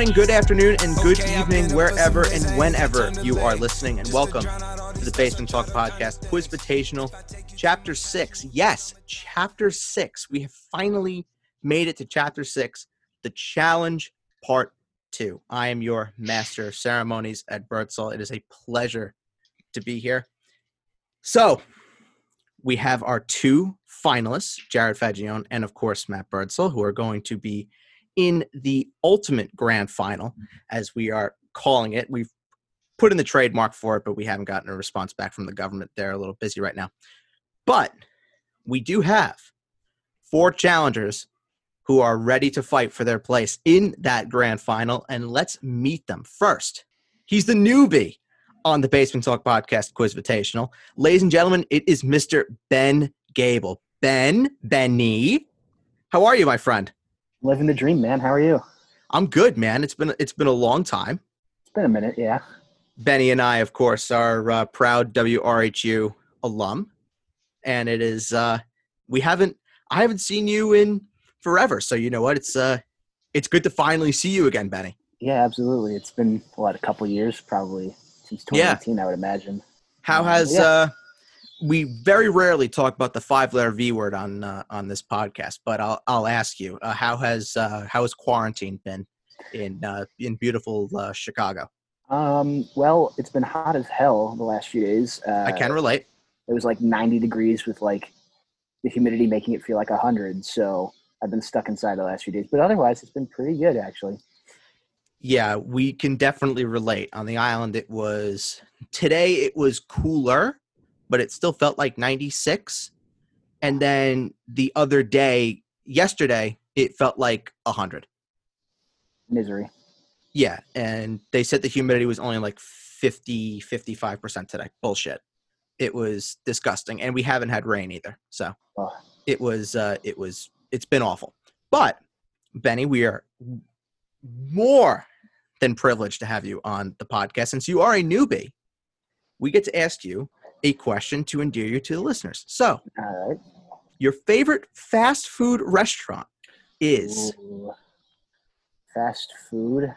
Good morning, good afternoon, and good evening, wherever and whenever you are listening. And welcome to the Basement Talk Podcast, Quiz Invitational, Chapter 6. Yes, Chapter 6. We have finally made it to Chapter 6, the challenge part 2. I am your master of ceremonies at Birdsall. It is a pleasure to be here. So, we have our two finalists, Jared Fagione and, of course, Matt Birdsall, who are going to be in the ultimate grand final, as we are calling it. We've put in the trademark for it, but we haven't gotten a response back from the government. They're a little busy right now. But we do have four challengers who are ready to fight for their place in that grand final, and let's meet them first. He's the newbie on the Basement Talk Podcast Quiz Invitational. Ladies and gentlemen, it is Mr. Ben Gable. Ben, Benny, how are you, my friend? Living the dream, man. How are you? I'm good, man. It's been it's been a long time. It's been a minute, yeah. Benny and I, of course, are uh, proud WRHU alum, and it is uh, we haven't I haven't seen you in forever. So you know what? It's uh, it's good to finally see you again, Benny. Yeah, absolutely. It's been what a couple years, probably since 2018, yeah. I would imagine. How has yeah. uh, we very rarely talk about the five letter V word on uh, on this podcast, but I'll I'll ask you uh, how has uh, how has quarantine been in uh, in beautiful uh, Chicago? Um, well, it's been hot as hell the last few days. Uh, I can relate. It was like 90 degrees with like the humidity making it feel like 100. So I've been stuck inside the last few days, but otherwise it's been pretty good actually. Yeah, we can definitely relate. On the island, it was today. It was cooler but it still felt like 96. And then the other day, yesterday, it felt like 100. Misery. Yeah. And they said the humidity was only like 50, 55% today. Bullshit. It was disgusting. And we haven't had rain either. So oh. it was, uh, it was, it's been awful. But Benny, we are more than privileged to have you on the podcast since you are a newbie. We get to ask you a question to endear you to the listeners. So, all right. Your favorite fast food restaurant is Ooh, fast food.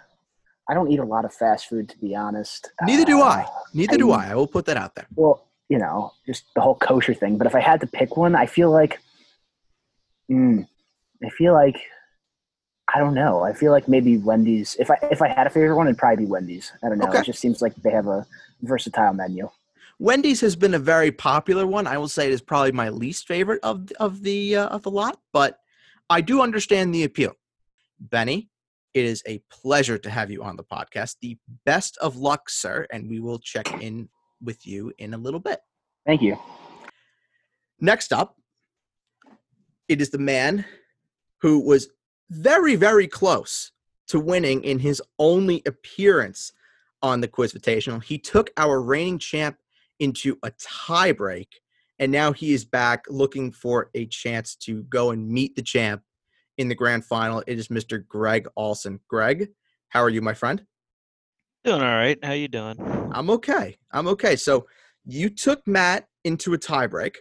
I don't eat a lot of fast food, to be honest. Neither do I. Uh, Neither I, do I. I will put that out there. Well, you know, just the whole kosher thing. But if I had to pick one, I feel like, mm, I feel like, I don't know. I feel like maybe Wendy's. If I if I had a favorite one, it'd probably be Wendy's. I don't know. Okay. It just seems like they have a versatile menu. Wendy's has been a very popular one. I will say it is probably my least favorite of of the uh, of the lot, but I do understand the appeal. Benny, it is a pleasure to have you on the podcast. The best of luck, sir, and we will check in with you in a little bit. Thank you. Next up, it is the man who was very, very close to winning in his only appearance on the Quiz Invitational. He took our reigning champ into a tiebreak. And now he is back looking for a chance to go and meet the champ in the grand final. It is Mr. Greg Olson. Greg, how are you, my friend? Doing all right. How you doing? I'm okay. I'm okay. So you took Matt into a tiebreak.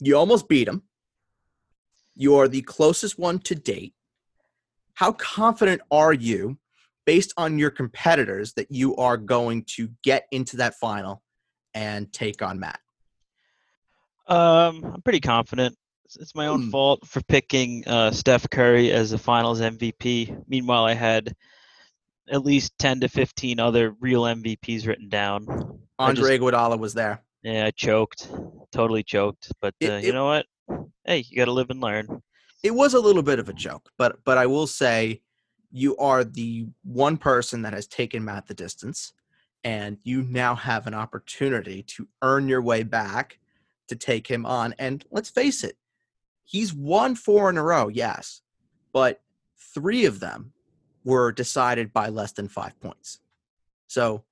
You almost beat him. You are the closest one to date. How confident are you, based on your competitors, that you are going to get into that final and take on Matt? Um, I'm pretty confident. It's my own mm. fault for picking uh, Steph Curry as the Finals MVP. Meanwhile, I had at least 10 to 15 other real MVPs written down. Andre just, Iguodala was there. Yeah, I choked, totally choked. But uh, it, you know what? Hey, you got to live and learn. It was a little bit of a joke, but but I will say, you are the one person that has taken Matt the distance and you now have an opportunity to earn your way back to take him on. And let's face it, he's won four in a row, yes, but three of them were decided by less than five points. So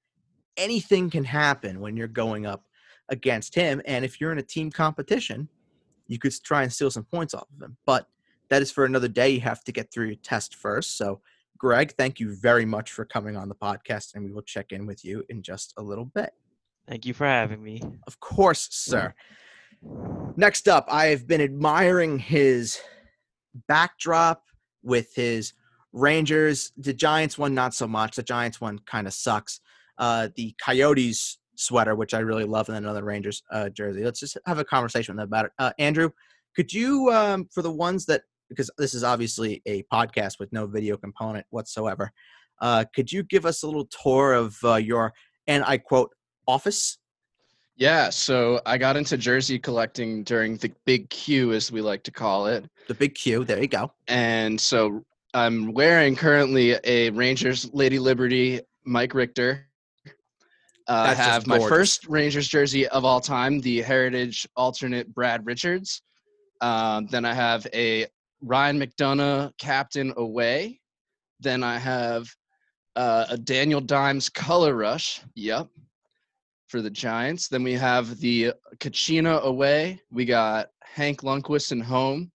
anything can happen when you're going up against him. And if you're in a team competition, you could try and steal some points off of him. But that is for another day. You have to get through your test first. So Greg, thank you very much for coming on the podcast, and we will check in with you in just a little bit. Thank you for having me. Of course, sir. Next up, I have been admiring his backdrop with his Rangers, the Giants one, not so much. The Giants one kind of sucks. Uh, the Coyotes sweater, which I really love, and then another Rangers uh, jersey. Let's just have a conversation about it. Uh, Andrew, could you, um, for the ones that, because this is obviously a podcast with no video component whatsoever, uh, could you give us a little tour of uh, your, and I quote, office? Yeah, so I got into jersey collecting during the big Q, as we like to call it. The big Q. There you go. And so I'm wearing currently a Rangers Lady Liberty Mike Richter. Uh, I have my first Rangers jersey of all time, the Heritage alternate Brad Richards. Um, then I have a Ryan McDonagh captain away. Then I have uh, a Daniel Dimes color rush. Yep. For the Giants. Then we have the Kachina away. We got Hank Lundqvist and home.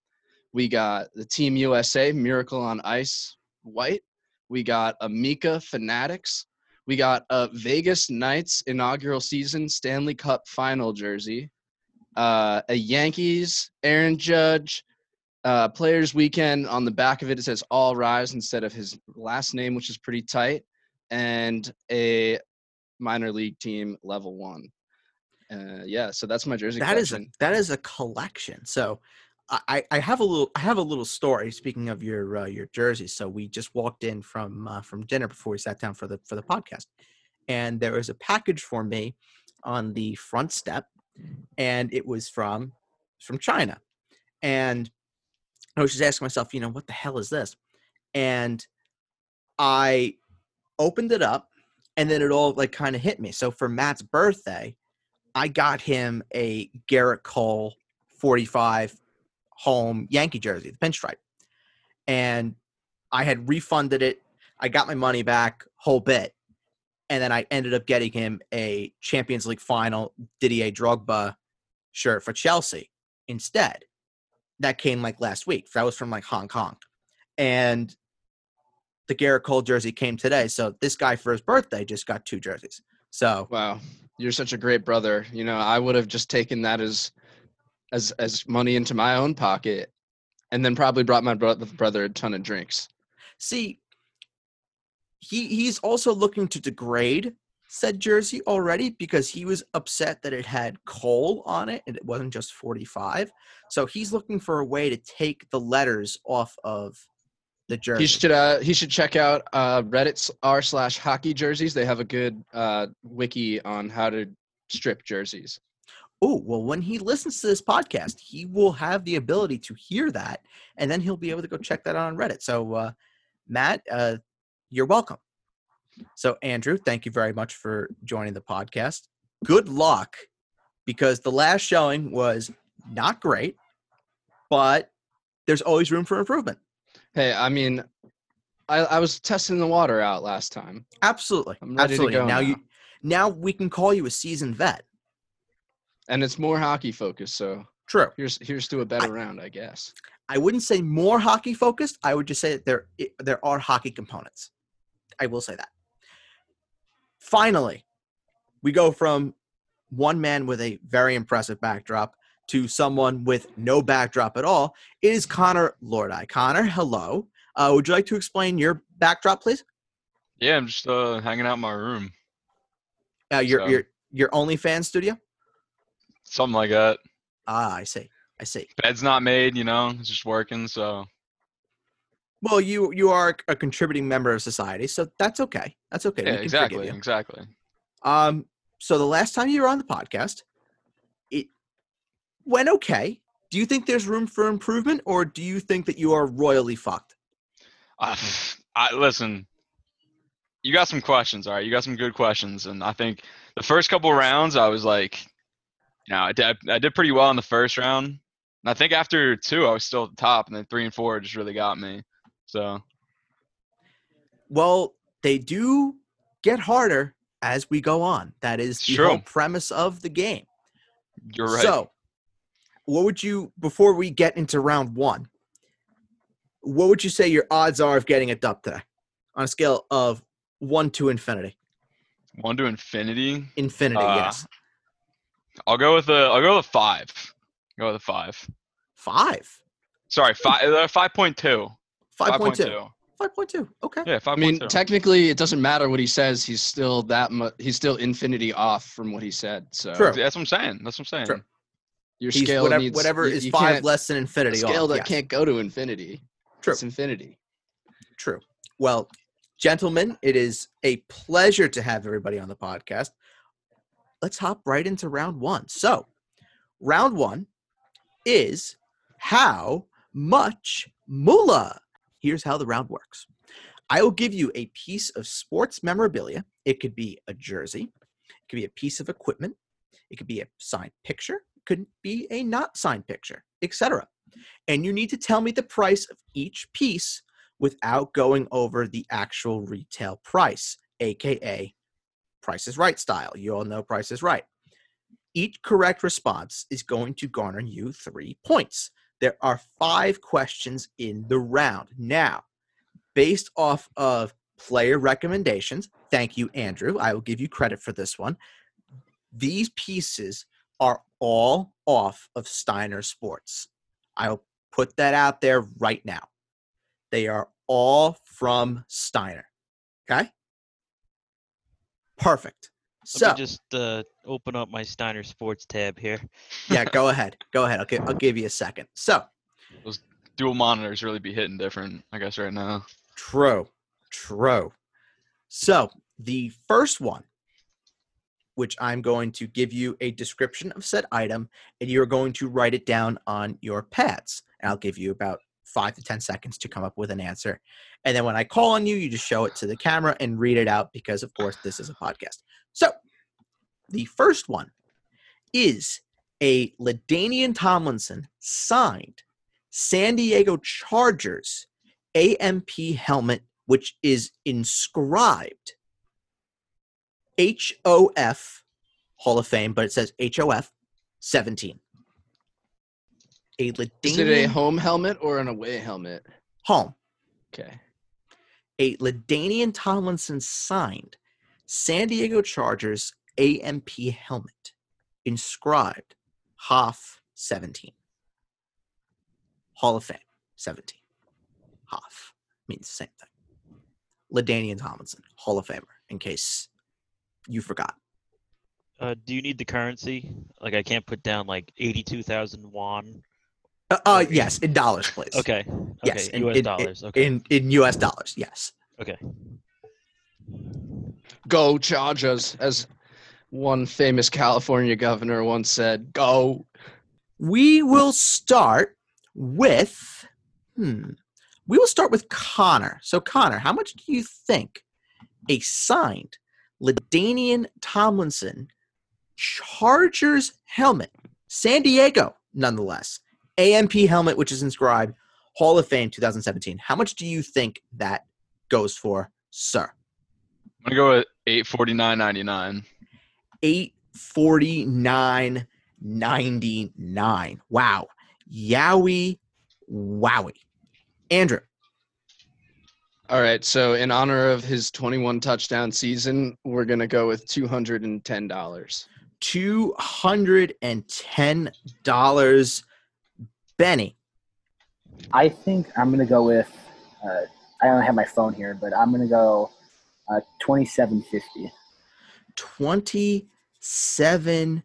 We got the Team USA Miracle on Ice white. We got a Mika Fanatics. We got a Vegas Knights inaugural season Stanley Cup final jersey. Uh, a Yankees Aaron Judge uh, Players Weekend. On the back of it, it says All Rise instead of his last name, which is pretty tight. And a minor league team level one. Uh, yeah, so that's my jersey. That is a, collection. that is a collection. So I, I have a little I have a little story. Speaking of your uh, your jersey, so we just walked in from uh, from dinner before we sat down for the for the podcast, and there was a package for me on the front step, and it was from from China, and I was just asking myself, you know, what the hell is this? And I opened it up, and then it all like kind of hit me. So for Matt's birthday, I got him a Gerrit Cole 45 home Yankee jersey, the pinstripe. And I had refunded it. I got my money back, whole bit. And then I ended up getting him a Champions League final Didier Drogba shirt for Chelsea instead. That came like last week. That was from like Hong Kong. And the Gerrit Cole jersey came today. So this guy for his birthday just got two jerseys. So Wow, you're such a great brother. You know, I would have just taken that as as as money into my own pocket, and then probably brought my bro- brother a ton of drinks. See, he he's also looking to degrade said jersey already because he was upset that it had Cole on it and it wasn't just 45. So he's looking for a way to take the letters off of the jersey. He should uh he should check out uh Reddit r slash hockey jerseys. They have a good uh wiki on how to strip jerseys. Oh, well, when he listens to this podcast, he will have the ability to hear that, and then he'll be able to go check that out on Reddit. So, uh, Matt, uh, you're welcome. So, Andrew, thank you very much for joining the podcast. Good luck, because the last showing was not great, but there's always room for improvement. Hey, I mean, I I was testing the water out last time. Absolutely, I'm ready to absolutely. now now. you, now we can call you a seasoned vet. and it's more hockey focused. So True. here's here's to a better round, I guess. I wouldn't say more hockey focused. I would just say that there there are hockey components. I will say that. Finally, we go from one man with a very impressive backdrop to someone with no backdrop at all. It is Connor Lordi. Connor, hello. Uh, would you like to explain your backdrop, please? Yeah, I'm just uh, hanging out in my room. Uh, your So- your your OnlyFans studio? Something like that. Ah, I see. I see. Bed's not made, you know, it's just working. So Well, you you are a contributing member of society, so that's okay. That's okay. Yeah, exactly, exactly. Um, so the last time you were on the podcast, it went okay. Do you think there's room for improvement, or do you think that you are royally fucked? I, I listen. You got some questions, all right. You got some good questions, and I think the first couple rounds, I was like, you know, I did, I did pretty well in the first round. And I think after two, I was still at the top, and then three and four just really got me. So Well, they do get harder as we go on. That is the True. whole premise of the game. you're right. So, what would you before we get into round one? What would you say your odds are of getting a dub today, on a scale of one to infinity? One to infinity. Infinity, Uh, yes. I'll go with a. I'll go with a five. Go with a five. Five. Sorry, five. Uh, five point two. Five point two. five point two. Okay. Yeah, 5. I mean, point two. technically, it doesn't matter what he says. He's still that much. He's still infinity off from what he said. So True. That's what I'm saying. That's what I'm saying. True. your He's scale whatever, needs whatever you- is you five less than a infinity. scale off, that yes. can't go to infinity. True. It's infinity. True. Well, gentlemen, it is a pleasure to have everybody on the podcast. Let's hop right into round one. So, round one is how much moolah. Here's how the round works I will give you a piece of sports memorabilia. It could be a jersey, it could be a piece of equipment, it could be a signed picture, it could be a not signed picture, etc. And you need to tell me the price of each piece without going over the actual retail price, aka Price is Right style. You all know Price is Right. Each correct response is going to garner you three points. There are five questions in the round. Now, based off of player recommendations, thank you, Andrew. I will give you credit for this one. These pieces are all off of Steiner Sports. I'll put that out there right now. They are all from Steiner. Okay? Perfect. Let So, me just uh, open up my Steiner Sports tab here. yeah, go ahead. Go ahead. I'll give, I'll give you a second. So, those Dual monitors really be hitting different, I guess, right now. True. True. So the first one, which I'm going to give you a description of said item, and you're going to write it down on your pads. And I'll give you about five to 10 seconds to come up with an answer. And then when I call on you, you just show it to the camera and read it out because, of course, this is a podcast. So the first one is a LaDainian Tomlinson signed San Diego Chargers AMP helmet, which is inscribed HOF Hall of Fame, but it says HOF 17. A LaDainian Is it a home helmet or an away helmet? home. Okay. A LaDainian Tomlinson signed San Diego Chargers AMP helmet, inscribed Hoff 17. Hall of Fame 17. Hoff means the same thing. LaDainian Tomlinson, Hall of Famer, in case you forgot. Uh, do you need the currency? Like, I can't put down like eighty-two thousand won. Uh, uh Okay. yes, in dollars, please. Okay. Okay. Yes, in- U.S. in- dollars. Okay. In in US dollars, yes. okay. Go Chargers, as one famous California governor once said. Go. We will start with hmm. We will start with Connor. So Connor, how much do you think a signed LaDainian Tomlinson Chargers helmet, San Diego, nonetheless, AMP helmet, which is inscribed Hall of Fame 2017. How much do you think that goes for, sir? I'm gonna go with eight forty nine ninety nine. 849.99. Wow. Yowie, wowie. Andrew, All right. So, in honor of his 21 touchdown season, we're going to go with $210. $210. Benny, I think I'm gonna go with. Uh, I don't have my phone here, but I'm gonna go uh, 2750. 27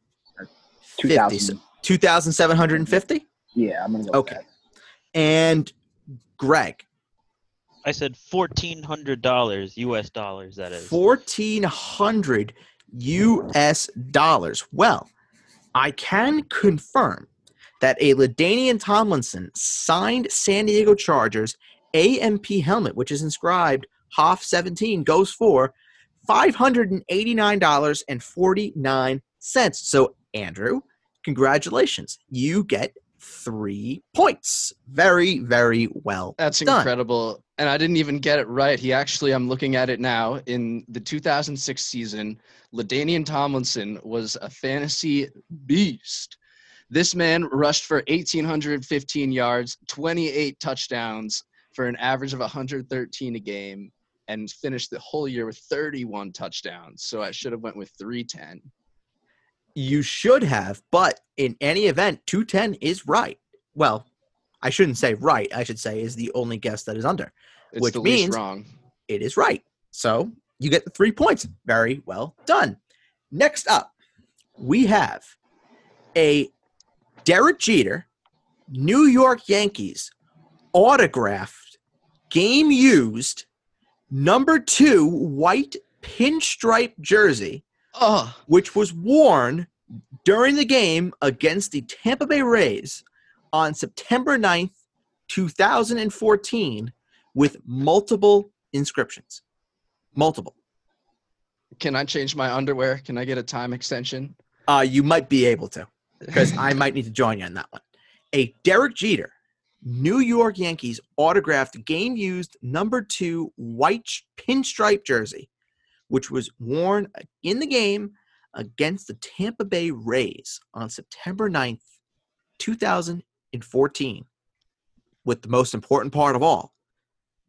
2000. 2750 Yeah, I'm gonna go. Okay. With and greg I said fourteen hundred dollars U.S. dollars. That is. 1400 us dollars well i can confirm that a ladainian tomlinson signed san diego chargers amp helmet which is inscribed hoff 17 goes for $589.49 so andrew congratulations you get three points very very well That's Done. incredible. And I didn't even get it right. He actually, I'm looking at it now. In the 2006 season, LaDainian Tomlinson was a fantasy beast. This man rushed for 1,815 yards, 28 touchdowns for an average of 113 a game, and finished the whole year with 31 touchdowns. So I should have went with 310. You should have, but in any event, 210 is right. Well, I shouldn't say right. I should say is the only guess that is under. It's Which means- wrong. It is right. So you get the three points. Very well done. Next up, we have a Derek Jeter, New York Yankees autographed, game used, number two white pinstripe jersey, Oh, which was worn during the game against the Tampa Bay Rays on September 9th, 2014, with multiple inscriptions. Multiple. can I change my underwear? Can I get a time extension? Uh, you might be able to, because I might need to join you on that one. A Derek Jeter, New York Yankees autographed game used number two white pinstripe jersey, which was worn in the game against the Tampa Bay Rays on September 9th, 2014, with the most important part of all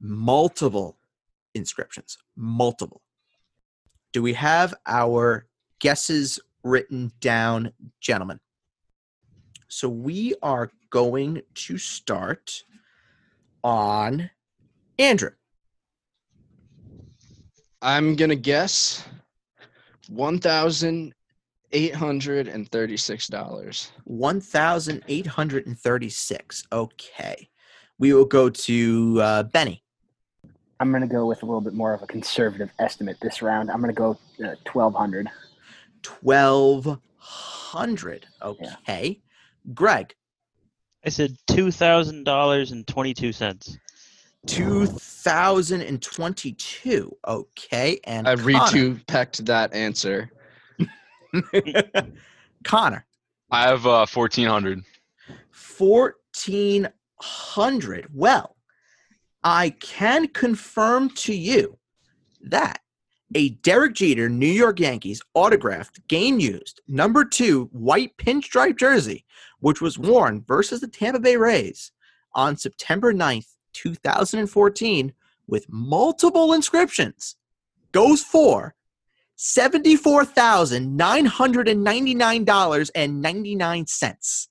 multiple inscriptions. Multiple. Do we have our guesses written down, gentlemen? So we are going to start on Andrew. I'm gonna guess one thousand eight hundred and thirty-six dollars. 1,836. Okay. We will go to uh, Benny. I'm going to go with a little bit more of a conservative estimate this round. I'm going to go uh, 1200. 1,200. Okay. Greg, I said two thousand dollars and twenty-two cents. 2,022. Okay. And I Connor. retu-pecked that answer. Connor, I have uh, 1400. 1,400. Well, I can confirm to you that a Derek Jeter New York Yankees autographed game used number two white pinstripe jersey, which was worn versus the Tampa Bay Rays on September 9th, 2014, with multiple inscriptions, goes for $74,999.99,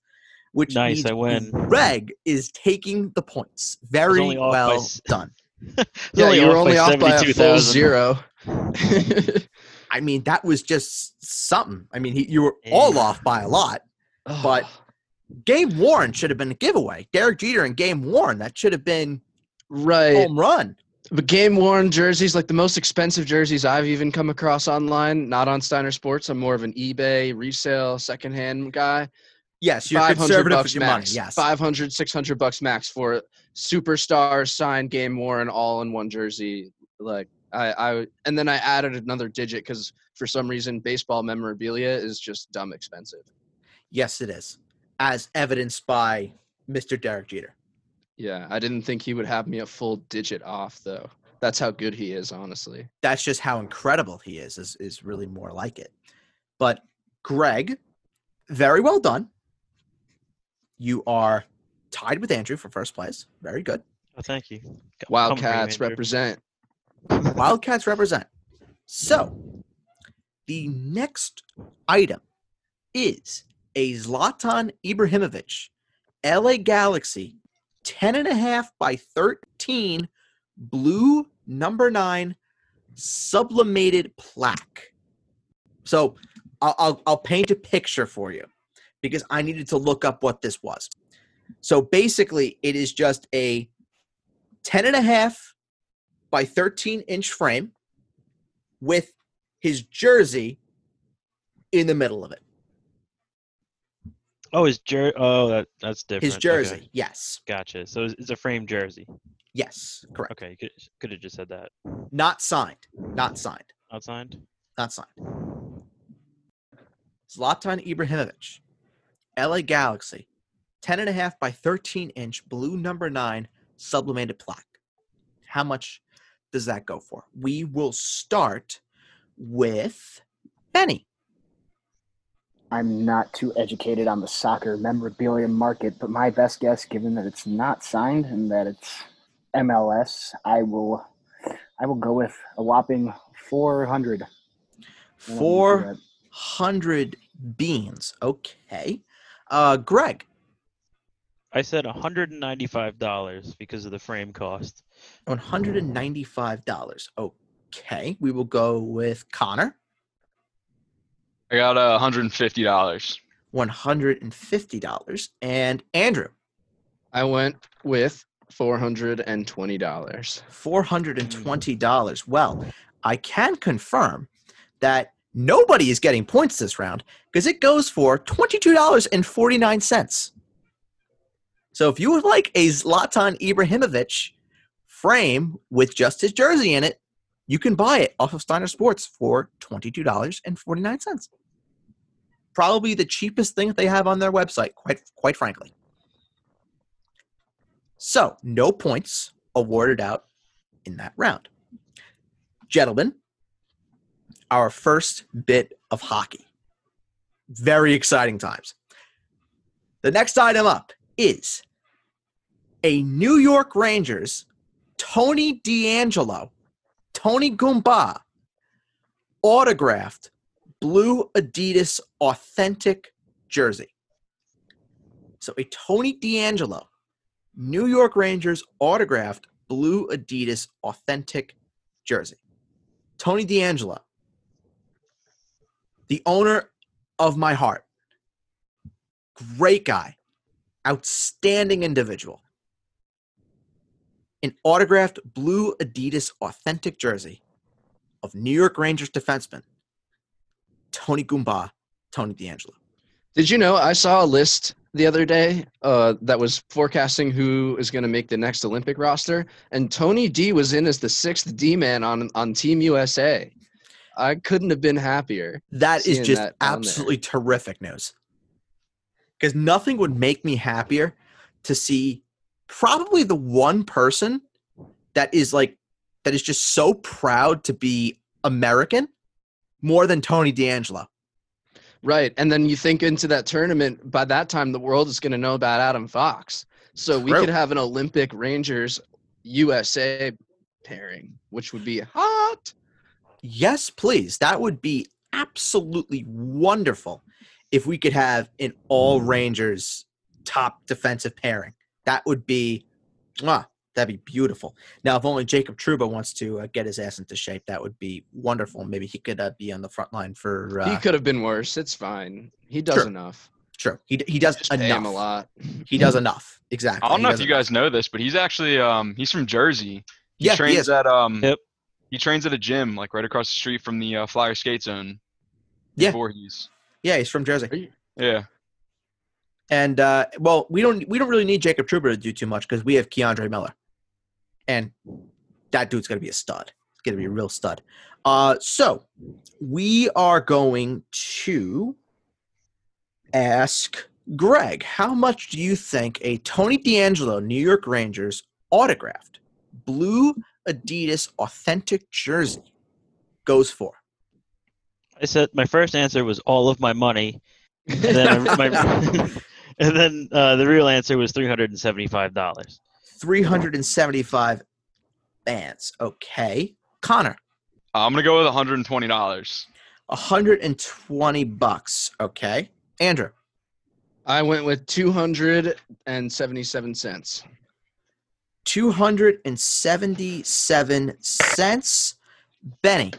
which Nice, means I win. Greg is taking the points. Very only off by well s- done. Yeah, only you were only off by a full zero. I mean, that was just something. I mean, he, you were all off by a lot. But- Game worn should have been a giveaway. Derek Jeter and game worn that should have been right. home run. But game worn jerseys, like the most expensive jerseys I've even come across online, not on Steiner Sports. I'm more of an eBay resale secondhand guy. Yes, you're 500 conservative bucks with your money. max. Yes, 500, 600 bucks max for superstar signed game worn all in one jersey. Like I, I, and then I added another digit because for some reason baseball memorabilia is just dumb expensive. yes, it is, as evidenced by Mr. Derek Jeter. Yeah, I didn't think he would have me a full digit off though. That's how good he is, honestly. That's just how incredible he is. Is is really more like it. But Greg, very well done. You are tied with Andrew for first place. Very good. Oh, thank you. Come- come you, Wildcats represent. Wildcats represent. So, the next item is a Zlatan Ibrahimovic LA Galaxy 10 and a half by 13 blue number 9 sublimated plaque. So, I'll, I'll, I'll paint a picture for you because I needed to look up what this was. So, basically, it is just a 10 and a half by 13 inch frame with his jersey in the middle of it. Oh, his jer. Oh, that that's different. His Okay, jersey. Yes. Gotcha. So it's, a framed jersey. Yes. Correct. Okay, you could could have just said that. Not signed. Not signed. Not signed. Not signed. Zlatan Ibrahimovic, LA Galaxy, 10 and a half by 13 inch blue number 9 sublimated plaque. How much does that go for? We will start with Benny. I'm not too educated on the soccer memorabilia market, but my best guess, given that it's not signed and that it's MLS, I will, I will go with a whopping 400. And I'm gonna do Four that. hundred beans. Okay. Uh, Greg. I said $195 because of the frame cost. $195. Okay, we will go with Connor. I got uh, $150. $150. And Andrew, I went with four hundred and twenty dollars. $420. Well, I can confirm that nobody is getting points this round because it goes for $22.49. So if you would like a Zlatan Ibrahimovic frame with just his jersey in it, you can buy it off of Steiner Sports for $22.49. Probably the cheapest thing they have on their website, quite quite frankly. So, no points awarded out in that round. Gentlemen, our first bit of hockey. Very exciting times. The next item up is a New York Rangers Tony DeAngelo, Tony Goomba, autographed blue Adidas authentic jersey. So a Tony DeAngelo, New York Rangers autographed blue Adidas authentic jersey. Tony DeAngelo, the owner of my heart, great guy, outstanding individual. An autographed blue Adidas authentic jersey of New York Rangers defenseman Tony Goomba, Tony DeAngelo. Did you know I saw a list the other day uh, that was forecasting who is going to make the next Olympic roster, and Tony D was in as the sixth D man on on Team USA. I couldn't have been happier. That is just that absolutely terrific news. Because nothing would make me happier to see probably the one person that is like that is just so proud to be American more than Tony DeAngelo. Right, and then you think into that tournament. By that time, the world is going to know about Adam Fox. So we True. could have an Olympic Rangers USA pairing, which would be hot. Yes, please. That would be absolutely wonderful if we could have an all Rangers top defensive pairing. That would be, ah, that'd be beautiful. Now, if only Jacob Trouba wants to uh, get his ass into shape, that would be wonderful. Maybe he could uh, be on the front line for. Uh, he could have been worse. It's fine. He does Sure. enough. True. He, he does Just pay him a lot. He does enough. Exactly. I don't He know if you guys know this, but he's actually um he's from Jersey. He Yeah, he trains is. at um Yep. he trains at a gym like right across the street from the uh, Flyer Skate Zone. Yeah. Before he's Yeah, he's from Jersey. Yeah. And uh, well, we don't we don't really need Jacob Trouba to do too much because we have K'Andre Miller, and that dude's gonna be a stud. It's gonna be a real stud. Uh, so we are going to ask Greg, how much do you think a Tony DeAngelo New York Rangers autographed blue Adidas authentic jersey goes for? I said my first answer was all of my money, and then my, and then uh, the real answer was three hundred and seventy-five dollars. 375 bands. Okay. Connor, I'm gonna go with 120 dollars. 120 bucks. Okay. Andrew, I went with two hundred and seventy-seven cents. 277 cents. Benny,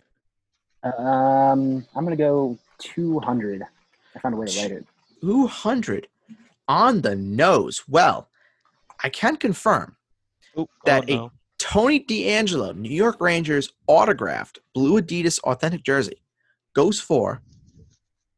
Um, I'm gonna go 200. I found a way to write it. 200 on the nose. Well, I can confirm Oh, oh That oh, a- Tony DeAngelo, New York Rangers autographed blue Adidas authentic jersey goes for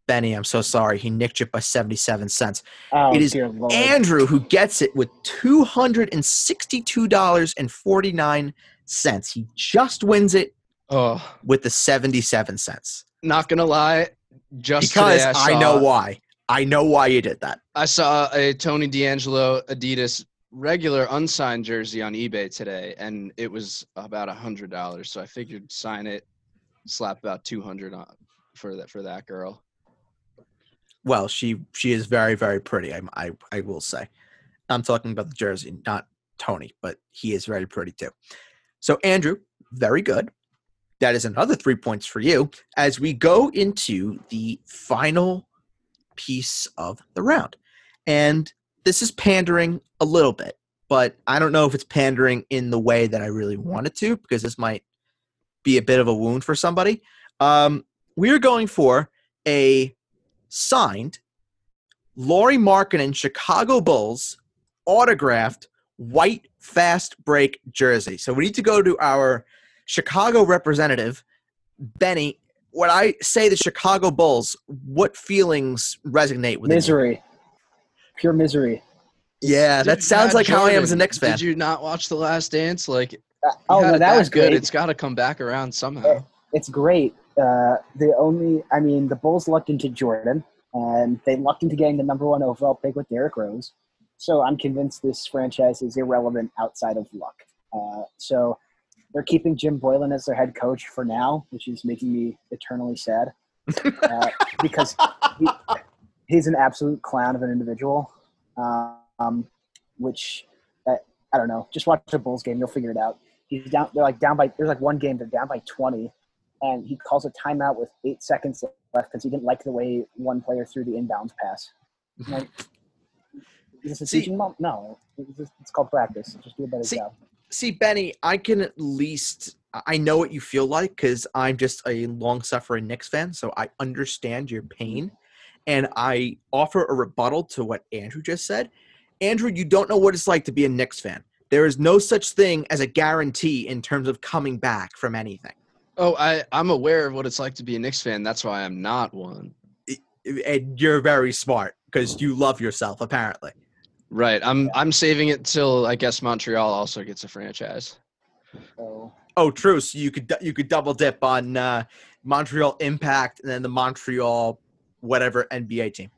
Benny. I'm so sorry. He nicked it by 77 cents. Oh, It is dear Andrew who gets it with $262.49. He just wins it Oh, with the 77 cents. not gonna lie. Just Because today I, saw, know why. I know why you did that. I saw a Tony DeAngelo Adidas regular unsigned jersey on eBay today, and it was about a hundred dollars. So I figured sign it, slap about two hundred on for that for that girl. Well, she she is very very pretty. I I I will say. I'm talking about the jersey, not Tony, but he is very pretty too. So Andrew, very good. That is another three points for you as we go into the final piece of the round. And this is pandering a little bit, but I don't know if it's pandering in the way that I really wanted to because this might be a bit of a wound for somebody. Um, we're going for a signed Lauri Markkanen Chicago Bulls autographed white fast break jersey. So we need to go to our Chicago representative, Benny. When I say the Chicago Bulls, what feelings resonate with you? Misery. Pure misery. Yeah, that sounds Matt like how I am as a Jordan, Knicks fan. Did you not watch The Last Dance? Like, Uh, oh, no, it that was good. great. It's got to come back around somehow. it's great. Uh, the only, I mean, the Bulls lucked into Jordan, and they lucked into getting the number one overall pick with Derrick Rose. So I'm convinced this franchise is irrelevant outside of luck. Uh, so they're keeping Jim Boylen as their head coach for now, which is making me eternally sad uh, because he, he's an absolute clown of an individual. Um, which uh, I don't know. Just watch the Bulls game; you'll figure it out. He's down. They're like down by. There's like one game they're down by 20, and he calls a timeout with eight seconds left because he didn't like the way one player threw the inbounds pass. Like, is this a See- teaching moment? No, it's, just, it's called practice. Just do a better See- job. See, Benny, I can at least I know what you feel like because I'm just a long-suffering Knicks fan, so I understand your pain, and I offer a rebuttal to what Andrew just said. Andrew, you don't know what it's like to be a Knicks fan. There is no such thing as a guarantee in terms of coming back from anything. Oh, I, I'm aware of what it's like to be a Knicks fan. That's why I'm not one. And you're very smart because you love yourself, apparently. Right. I'm I'm saving it till I guess Montreal also gets a franchise. So Oh, true. So you could you could double dip on uh, Montreal Impact and then the Montreal whatever NBA team.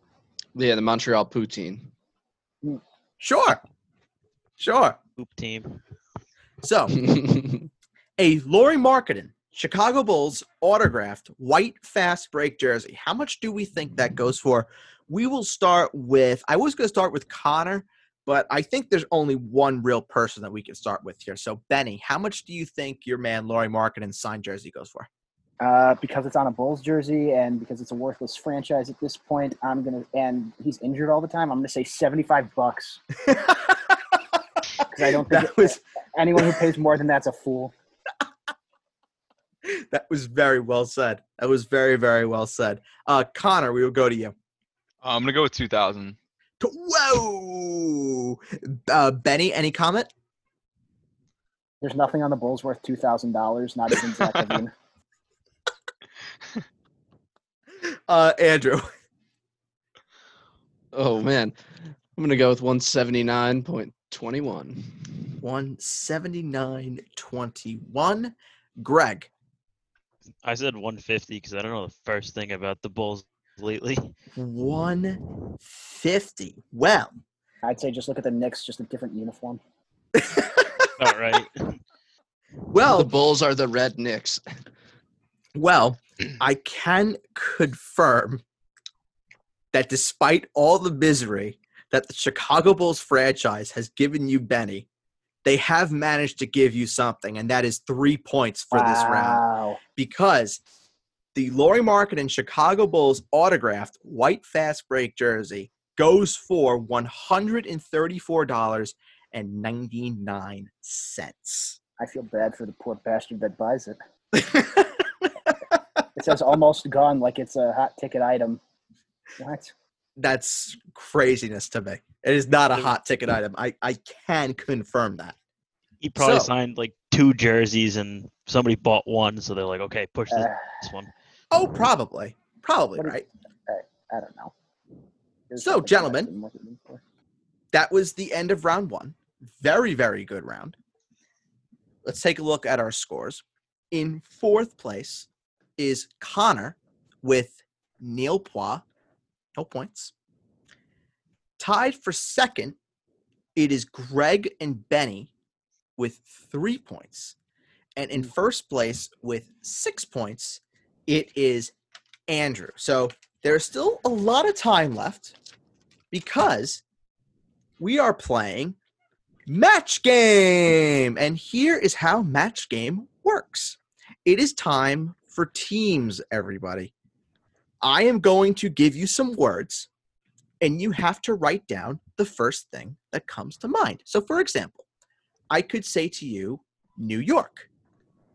Yeah, the Montreal Poutine. Sure, sure. Hoop team. So a Lauri Markkanen Chicago Bulls autographed white fast break jersey. How much do we think that goes for? We will start with. I was going to start with Connor, but I think there's only one real person that we can start with here. So Benny, how much do you think your man Lauri Markkanen signed jersey goes for? Uh, because it's on a Bulls jersey and because it's a worthless franchise at this point, I'm gonna and he's injured all the time. I'm gonna say 75 bucks because I don't think that was anyone who pays more than that's a fool. that was very well said. That was very very well said. Uh, Connor, we will go to you. Uh, I'm gonna go with 2000. Whoa, uh, Benny, any comment? There's nothing on the Bulls worth two thousand dollars. Not even Zach LaVine. Uh, Andrew. oh man. I'm gonna go with 179.21. 179.21. Greg. I said 150 because I don't know the first thing about the Bulls lately. 150. Well, I'd say just look at the Knicks, just a different uniform. All right. Well, the Bulls are the Red Knicks. well, I can confirm that despite all the misery that the Chicago Bulls franchise has given you, Benny, they have managed to give you something, and that is three points for this round. Wow. because the Lauri Markkanen Chicago Bulls autographed white fast break jersey goes for one hundred and thirty-four dollars and ninety-nine cents. I feel bad for the poor bastard that buys it. It says almost gone, like it's a hot ticket item. What? That's craziness to me. It is not a hot ticket item. I, I can confirm that. He probably So- signed like two jerseys and somebody bought one, so they're like, okay, push this, Uh, this one. Oh, probably, probably What is- right. I don't know. There's So, gentlemen, I've been looking for. that was the end of round one. Very, very good round. Let's take a look at our scores. In fourth place is Connor with Neil Pois, no points. Tied for second, it is Greg and Benny with three points. And in first place with six points, it is Andrew. So there's still a lot of time left because we are playing match game. And here is how match game works it is time for teams, everybody. I am going to give you some words. and you have to write down the first thing that comes to mind. So, for example, I could say to you, New York.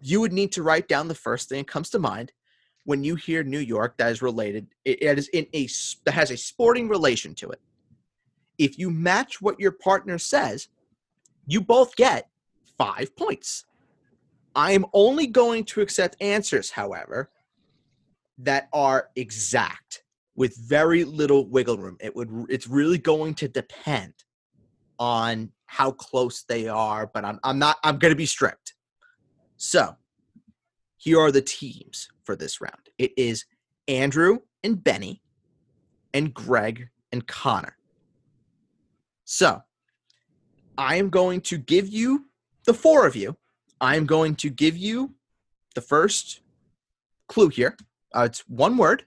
You would need to write down the first thing that comes to mind when you hear New York that is related. It, it is in a that has a sporting relation to it. If you match what your partner says, you both get five points. I am only going to accept answers, however, that are exact with very little wiggle room. It would it's really going to depend on how close they are, but I'm I'm not I'm going to be strict. So, here are the teams for this round. It is Andrew and Benny and Greg and Connor. So, I am going to give you the four of you. I am going to give you the first clue here. Uh, it's one word,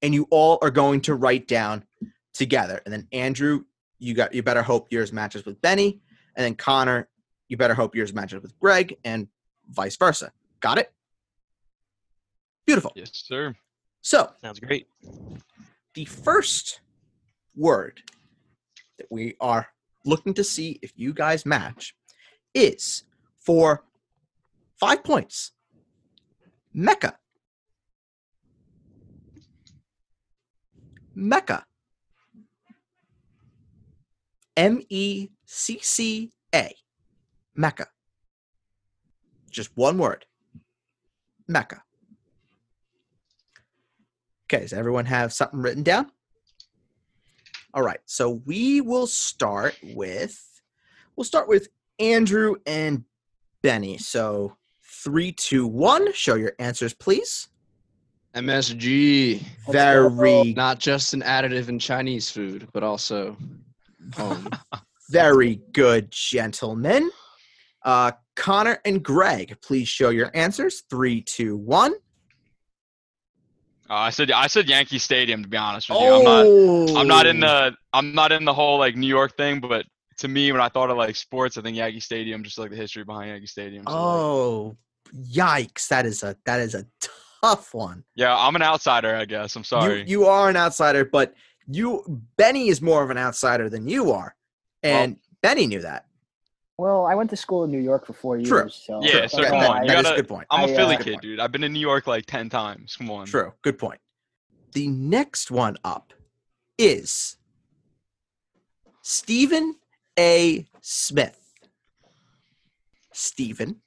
and you all are going to write down together. And then Andrew, you got you better hope yours matches with Benny, and then Connor, you better hope yours matches with Greg, and vice versa. Got it? Beautiful. Yes, sir. So Sounds great. the first word that we are looking to see if you guys match is for five points. Mecca. Mecca. M E C C A. Mecca. Just one word. Mecca. Okay, does everyone have something written down? All right, so we will start with we'll start with Andrew and Benny. So three, two, one. Show your answers, please. MSG, Very, not just an additive in Chinese food, but also home. very good, gentlemen. Uh, Connor and Greg, please show your answers. Three, two, one. Uh, I said I said Yankee Stadium to be honest with you. I'm not Oh, I'm not in the I'm not in the whole like New York thing, but to me when I thought of like sports, I think Yankee Stadium, just like the history behind Yankee Stadium. So, like, Oh, yikes! That is a that is a tough one. yeah, I'm an outsider, I guess. I'm sorry. You you are an outsider, but you Benny is more of an outsider than you are, and Benny knew that. Well, I went to school in New York for four years. True. So Yeah, so Okay, come on, you that is a good point. I'm a I, Philly uh, kid, dude. I've been in New York like ten times. Come on. True. Good point. The next one up is Stephen A. Smith. Stephen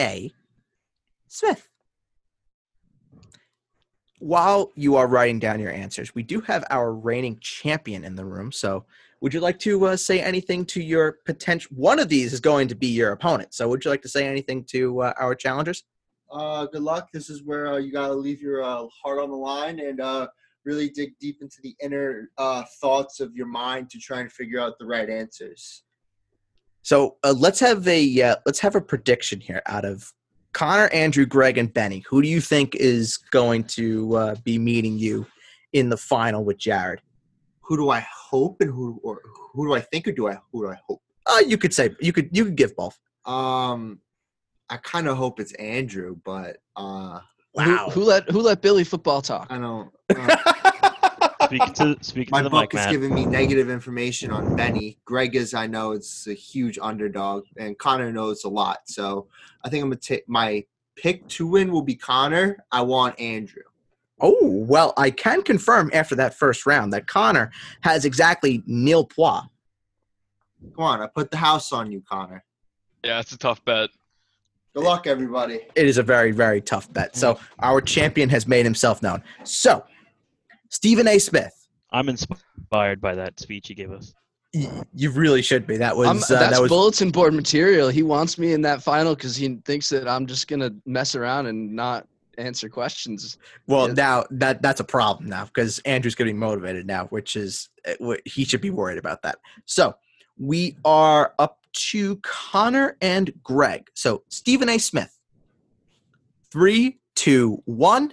A. Smith. While you are writing down your answers, we do have our reigning champion in the room. So, would you like to uh, say anything to your potential? One of these is going to be your opponent. So, would you like to say anything to uh, our challengers? uh, good luck. This is where uh, you got to leave your uh, heart on the line and uh, really dig deep into the inner uh, thoughts of your mind to try and figure out the right answers. So uh, let's have a uh, let's have a prediction here out of Connor, Andrew, Greg, and Benny. Who do you think is going to uh, be meeting you in the final with Jared? Who do I hope and who or who do I think or do I who do I hope? Uh, you could say you could you could give both. Um, I kind of hope it's Andrew, but uh, Who, who let who let Billy football talk? I don't. Uh, Speaking to speaking my to the book mic, is Matt. giving me negative information on Benny. Greg is, I know, it's a huge underdog, and Connor knows a lot. So I think I'm gonna take my pick to win will be Connor. I want Andrew. oh well, I can confirm after that first round that Connor has exactly nil pois. Come on, I put the house on you, Connor. Yeah, it's a tough bet. Good luck, everybody. It is a very very tough bet. So mm-hmm. our champion has made himself known. So Stephen A. Smith, I'm inspired by that speech he gave us. you really should be. That was I'm- uh, that's that was bulletin board material. He wants me in that final because he thinks that I'm just gonna mess around and not answer questions. Well, Yeah. now that that's a problem now because Andrew's getting motivated now, which is uh, he should be worried about that. So we are up to Connor and Greg. So Stephen A. Smith. Three, two, one.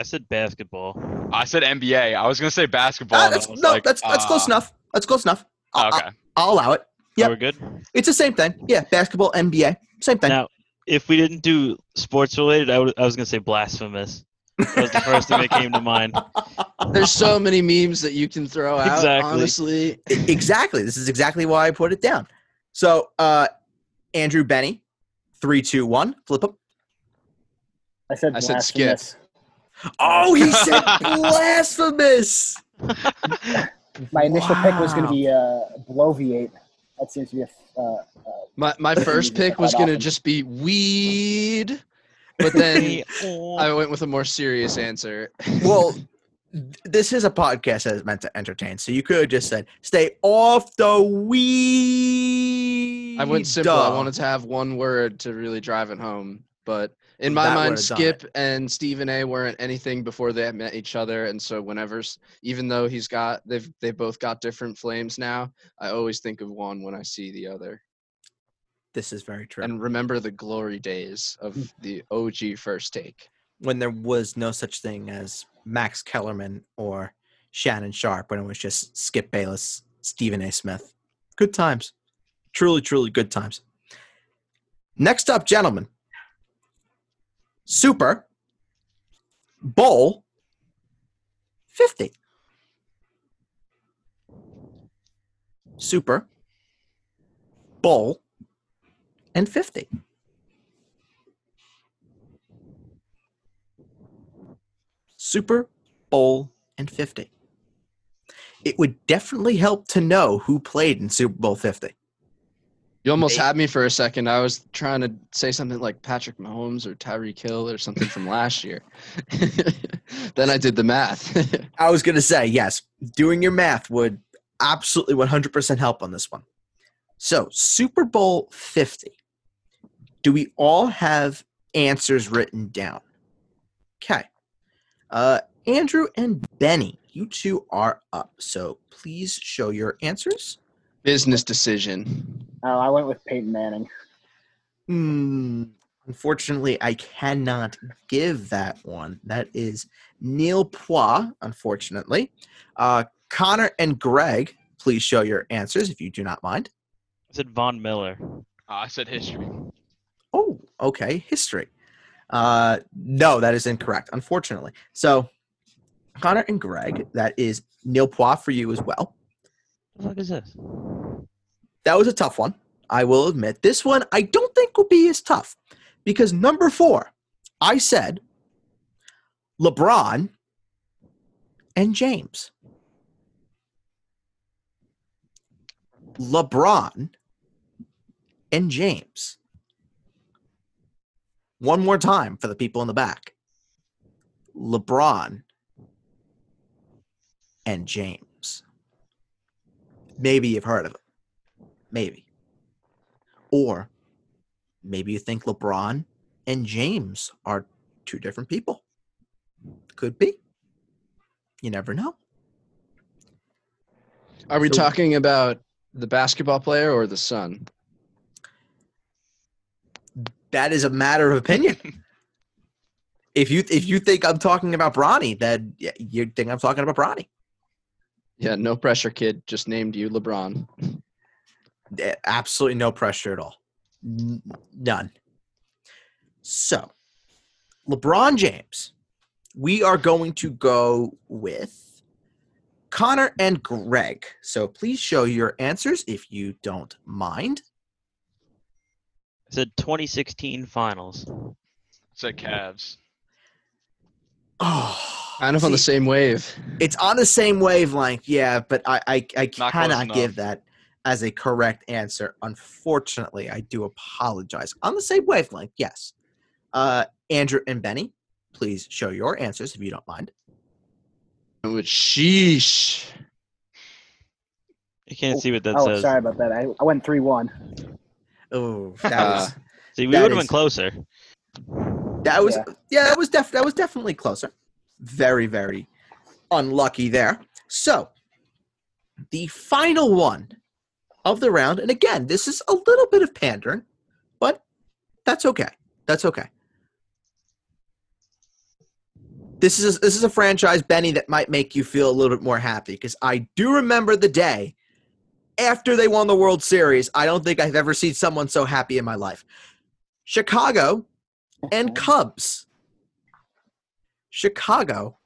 I said basketball. I said NBA. I was gonna say basketball. Ah, that's, was no, like, that's that's close uh, enough. That's close enough. I'll, Okay. I'll, I'll allow it. Yeah, we're good. It's the same thing. Yeah, basketball, NBA, same thing. Now, if we didn't do sports related, I, would, I was gonna say blasphemous. That was the first thing that came to mind. There's so many memes that you can throw out. Exactly. Honestly, exactly. This is exactly why I put it down. So, uh, Andrew Benny, three, two, one, flip him. I said I said skip. Blasphemous. Oh, he said blasphemous. My initial pick was going to be uh, bloviate. That seems to be a. Uh, uh, my my first pick was gonna just be weed, but then I went with a more serious answer. Well, this is a podcast that is meant to entertain, so you could have just said, "Stay off the weed." I went simple. I wanted to have one word to really drive it home, but in my That mind, Skip and Stephen A. weren't anything before they met each other, and so whenever, even though he's got they've they both got different flames now, I always think of one when I see the other, This is very true. and remember the glory days of mm. the OG first take. when there was no such thing as Max Kellerman or Shannon Sharpe, when it was just Skip Bayless, Stephen A. Smith. Good times. Truly, truly good times. Next up, gentlemen. Super Bowl 50. Super Bowl and 50. Super Bowl and 50. It would definitely help to know who played in Super Bowl 50. You almost had me for a second. I was trying to say something like Patrick Mahomes or Tyreek Hill or something from last year. then I did the math. I was going to say, yes, doing your math would absolutely 100% help on this one. So, Super Bowl 50. Do we all have answers written down? Okay. Uh, Andrew and Benny, you two are up. So, please show your answers. Business decision. Oh, I went with Peyton Manning. Hmm. Unfortunately, I cannot give that one. That is Neil Poix, unfortunately. Uh, Connor and Greg, please show your answers if you do not mind. I said Von Miller. I said history. Oh, okay. History. Uh, no, that is incorrect, unfortunately. So, Connor and Greg, that is Neil Poix for you as well. What the fuck is this? That was a tough one. I will admit. This one I don't think will be as tough because number four, I said LeBron and James. LeBron and James. One more time for the people in the back. LeBron and James. Maybe you've heard of him. Maybe. Or maybe you think LeBron and James are two different people. Could be. You never know. Are we So- talking about the basketball player or the son? That is a matter of opinion. if you if you think I'm talking about Bronny, then you think I'm talking about Bronny. Yeah, no pressure, kid. Just named you LeBron. Eh, Absolutely no pressure at all. N- None. So, LeBron James, we are going to go with Connor and Greg. So please show your answers if you don't mind. I said 2016 finals. said Cavs. Oh, Kind of on the same wave. It's on the same wavelength, yeah, but I I, I cannot give that as a correct answer. Unfortunately, I do apologize. On the same wavelength, yes. Uh, Andrew and Benny, please show your answers if you don't mind. Which sheesh. You can't see what that oh, says. sorry about that. I, I went 3 1. Oh, that was See, we would have been closer. that was Yeah. yeah, that was def that was definitely closer. Very very unlucky there. So the final one of the round, and again, this is a little bit of pandering, but that's okay. That's okay. This is this is a franchise, Benny, that might make you feel a little bit more happy because I do remember the day after they won the World Series. I don't think I've ever seen someone so happy in my life. Chicago and Cubs. Chicago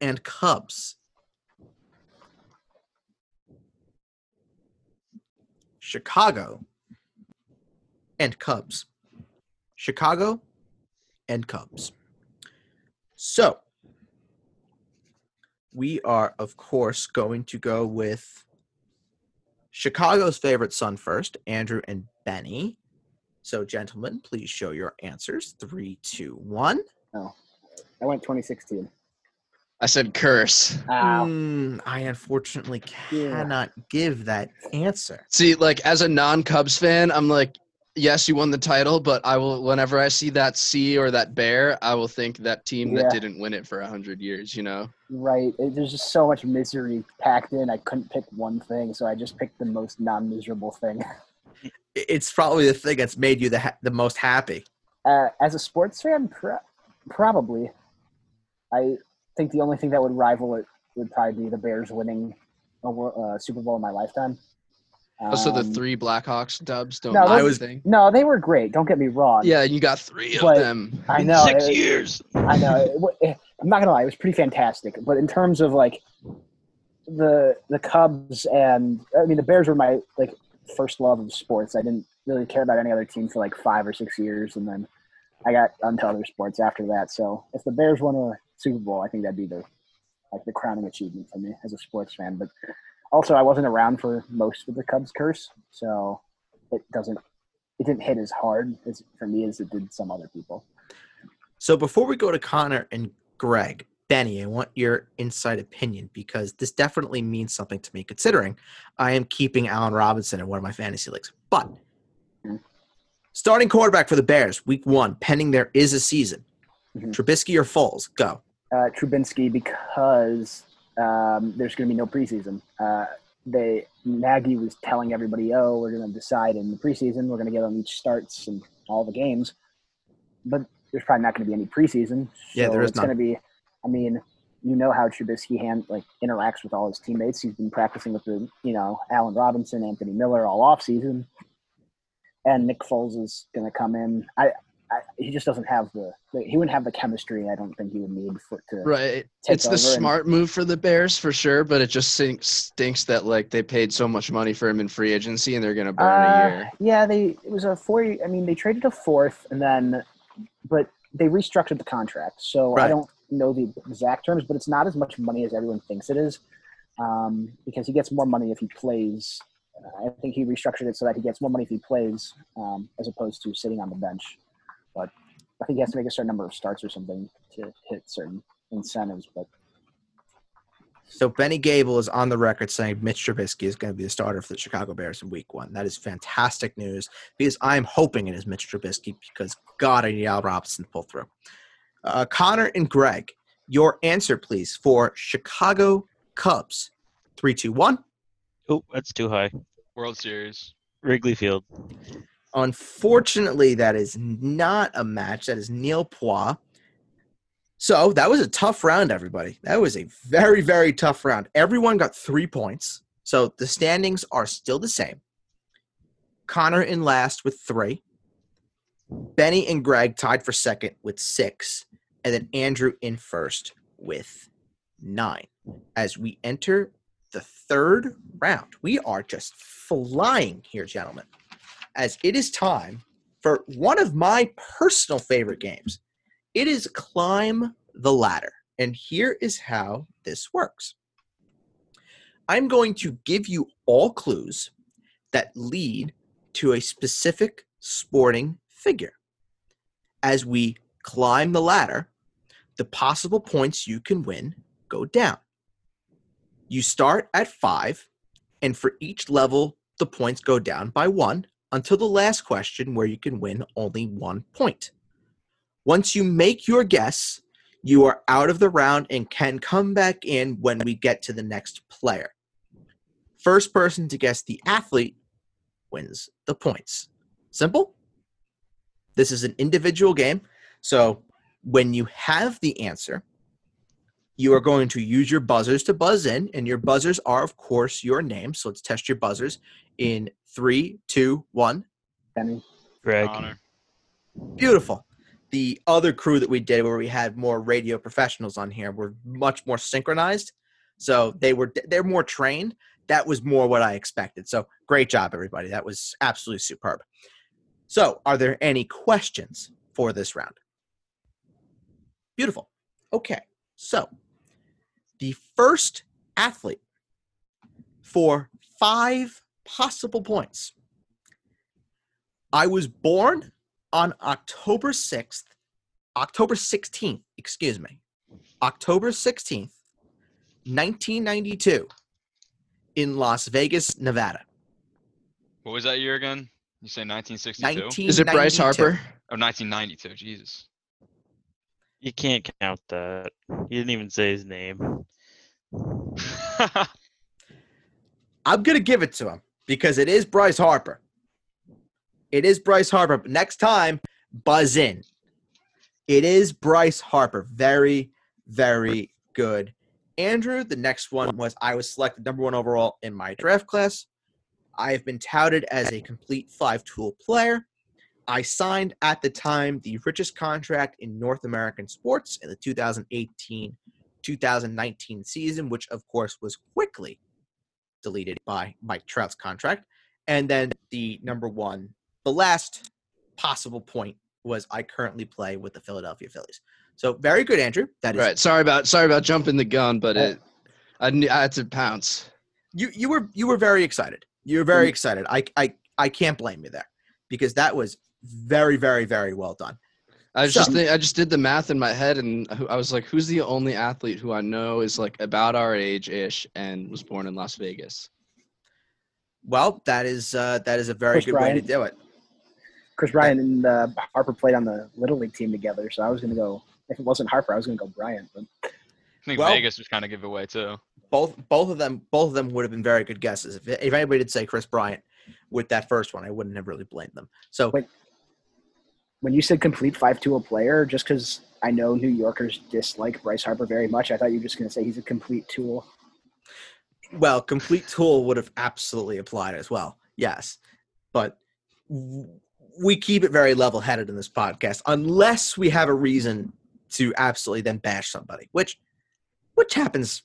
and Cubs. Chicago and Cubs. Chicago and Cubs. So, we are, of course, going to go with Chicago's favorite son first, Andrew and Benny. So, gentlemen, please show your answers. Three, two, one. Oh, I went 2016. I said curse. Mm, I unfortunately Yeah. cannot give that answer. See, like as a non-Cubs fan, I'm like, yes, you won the title, but I will. Whenever I see that C or that bear, I will think that team Yeah. that didn't win it for a hundred years. You know. Right. It, there's just so much misery packed in. I couldn't pick one thing, so I just picked the most non-miserable thing. It's probably the thing that's made you the ha- the most happy. Uh, as a sports fan, pro- probably. I think the only thing that would rival it would probably be the Bears winning a uh, Super Bowl in my lifetime. Also, the Um, three Blackhawks dubs don't No, mean I was- anything. No, they were great. Don't get me wrong. Yeah, you got three of But- them. I In know. Six it- years. I know. It, wa- eh, I'm not gonna lie, it was pretty fantastic. But in terms of like the the Cubs and I mean the Bears were my like first love of sports. I didn't really care about any other team for like five or six years, and then I got onto other sports after that. So if the Bears want a Super Bowl, I think that'd be the like the crowning achievement for me as a sports fan. But also, I wasn't around for most of the Cubs curse, so it doesn't it didn't hit as hard as for me as it did some other people. So before we go to Connor and Greg, Benny, I want your inside opinion because this definitely means something to me considering I am keeping Allen Robinson in one of my fantasy leagues. But Mhm. starting quarterback for the Bears, week one, pending there is a season. Mhm. Trubisky or Foles? Go. Uh, Trubisky because um, there's going to be no preseason. Uh, they Nagy was telling everybody, "Oh, we're going to decide in the preseason. We're going to give them each starts and all the games," but there's probably not going to be any preseason. Yeah, there is It's going to be. I mean, you know how Trubisky hand like interacts with all his teammates. He's been practicing with the you know Allen Robinson, Anthony Miller all off season, and Nick Foles is going to come in. I, I he just doesn't have the he wouldn't have the chemistry. I don't think he would need for to Right. It's the over and- smart move for the Bears for sure, but it just stinks, stinks that like they paid so much money for him in free agency and they're gonna burn a Uh, year. yeah, they it was a four. I mean, they traded a fourth, and then, but they restructured the contract. So Right. I don't know the exact terms, but it's not as much money as everyone thinks it is, um, because he gets more money if he plays. Uh, I think he restructured it so that he gets more money if he plays, um, as opposed to sitting on the bench. But I think he has to make a certain number of starts or something to hit certain incentives. But So Benny Gable is on the record saying Mitch Trubisky is going to be the starter for the Chicago Bears in Week One. That is fantastic news because I'm hoping it is Mitch Trubisky because God, I need Al Robinson to pull through. Uh, Connor and Greg, your answer, please, for Chicago Cubs. Three, two, one. Oh, that's too high. World Series. Wrigley Field. Unfortunately, that is not a match. That is Neil Pois. So that was a tough round, everybody. That was a very, very tough round. Everyone got three points. So the standings are still the same. Connor in last with three. Benny and Greg tied for second with six. And then Andrew in first with nine. As we enter the third round, we are just flying here, gentlemen as it is time for one of my personal favorite games. It is Climb the Ladder. And here is how this works I'm going to give you all clues that lead to a specific sporting figure. As we climb the ladder, the possible points you can win go down. You start at five, and for each level, the points go down by one until the last question where you can win only one point. Once you make your guess, you are out of the round and can come back in when we get to the next player. First person to guess the athlete wins the points. Simple? This is an individual game. So when you have the answer, you are going to use your buzzers to buzz in, and your buzzers are, of course, your name. So let's test your buzzers in three, two, one. Benny, Greg. Connor. Beautiful. the other crew that we did, where we had more radio professionals on here, were much more synchronized. So they were they're more trained. That was more what I expected. So great job, everybody. That was absolutely superb. So, are there any questions for this round? Beautiful. Okay. So, the first athlete for five possible points. I was born on October 6th, October 16th, excuse me, October 16th, 1992, in Las Vegas, Nevada. What was that year again? You say 1962? Is it Bryce Harper? Oh, 1992. Jesus. You can't count that. He didn't even say his name. I'm gonna give it to him because it is Bryce Harper. It is Bryce Harper. Next time, buzz in. It is Bryce Harper. Very, very good. Andrew, the next one was I was selected number one overall in my draft class. I have been touted as a complete five tool player. I signed at the time the richest contract in North American sports in the 2018 2019 season, which of course was quickly deleted by Mike Trout's contract. And then the number one, the last possible point was I currently play with the Philadelphia Phillies. So very good, Andrew. That is Right. Sorry about sorry about jumping the gun, but Oh. it I, knew- I had to pounce. you you were you were very excited. You were very Mm. excited. I I I can't blame you there because that was very very very well done. I So- just think, I just did the math in my head, and I was like, "Who's the only athlete who I know is like about our age ish and was born in Las Vegas?" Well, that is uh, that is a very Chris good way to do it. Kris Bryant and uh, Harper played on the Little League team together, so I was going to go. If it wasn't Harper, I was going to go Bryant. But I think Well- Vegas was kind of giveaway too. Both both of them both of them would have been very good guesses. If if anybody did say Kris Bryant with that first one, I wouldn't have really blamed them. So Wait. When you said complete five tool player, just because I know New Yorkers dislike Bryce Harper very much, I thought you were just going to say he's a complete tool. Well, complete tool would have absolutely applied as well. Yes. But we keep it very level headed in this podcast unless we have a reason to absolutely then bash somebody, which which happens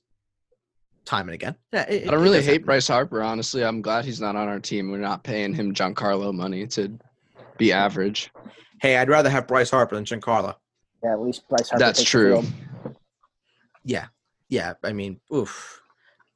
time and again. Yeah, it- I don't really hate happen. Bryce Harper, honestly. I'm glad he's not on our team. We're not paying him Giancarlo money to be average. Hey, I'd rather have Bryce Harper than Giancarlo. Yeah, at least Bryce Harper. That's true. Yeah. Yeah. I mean, oof.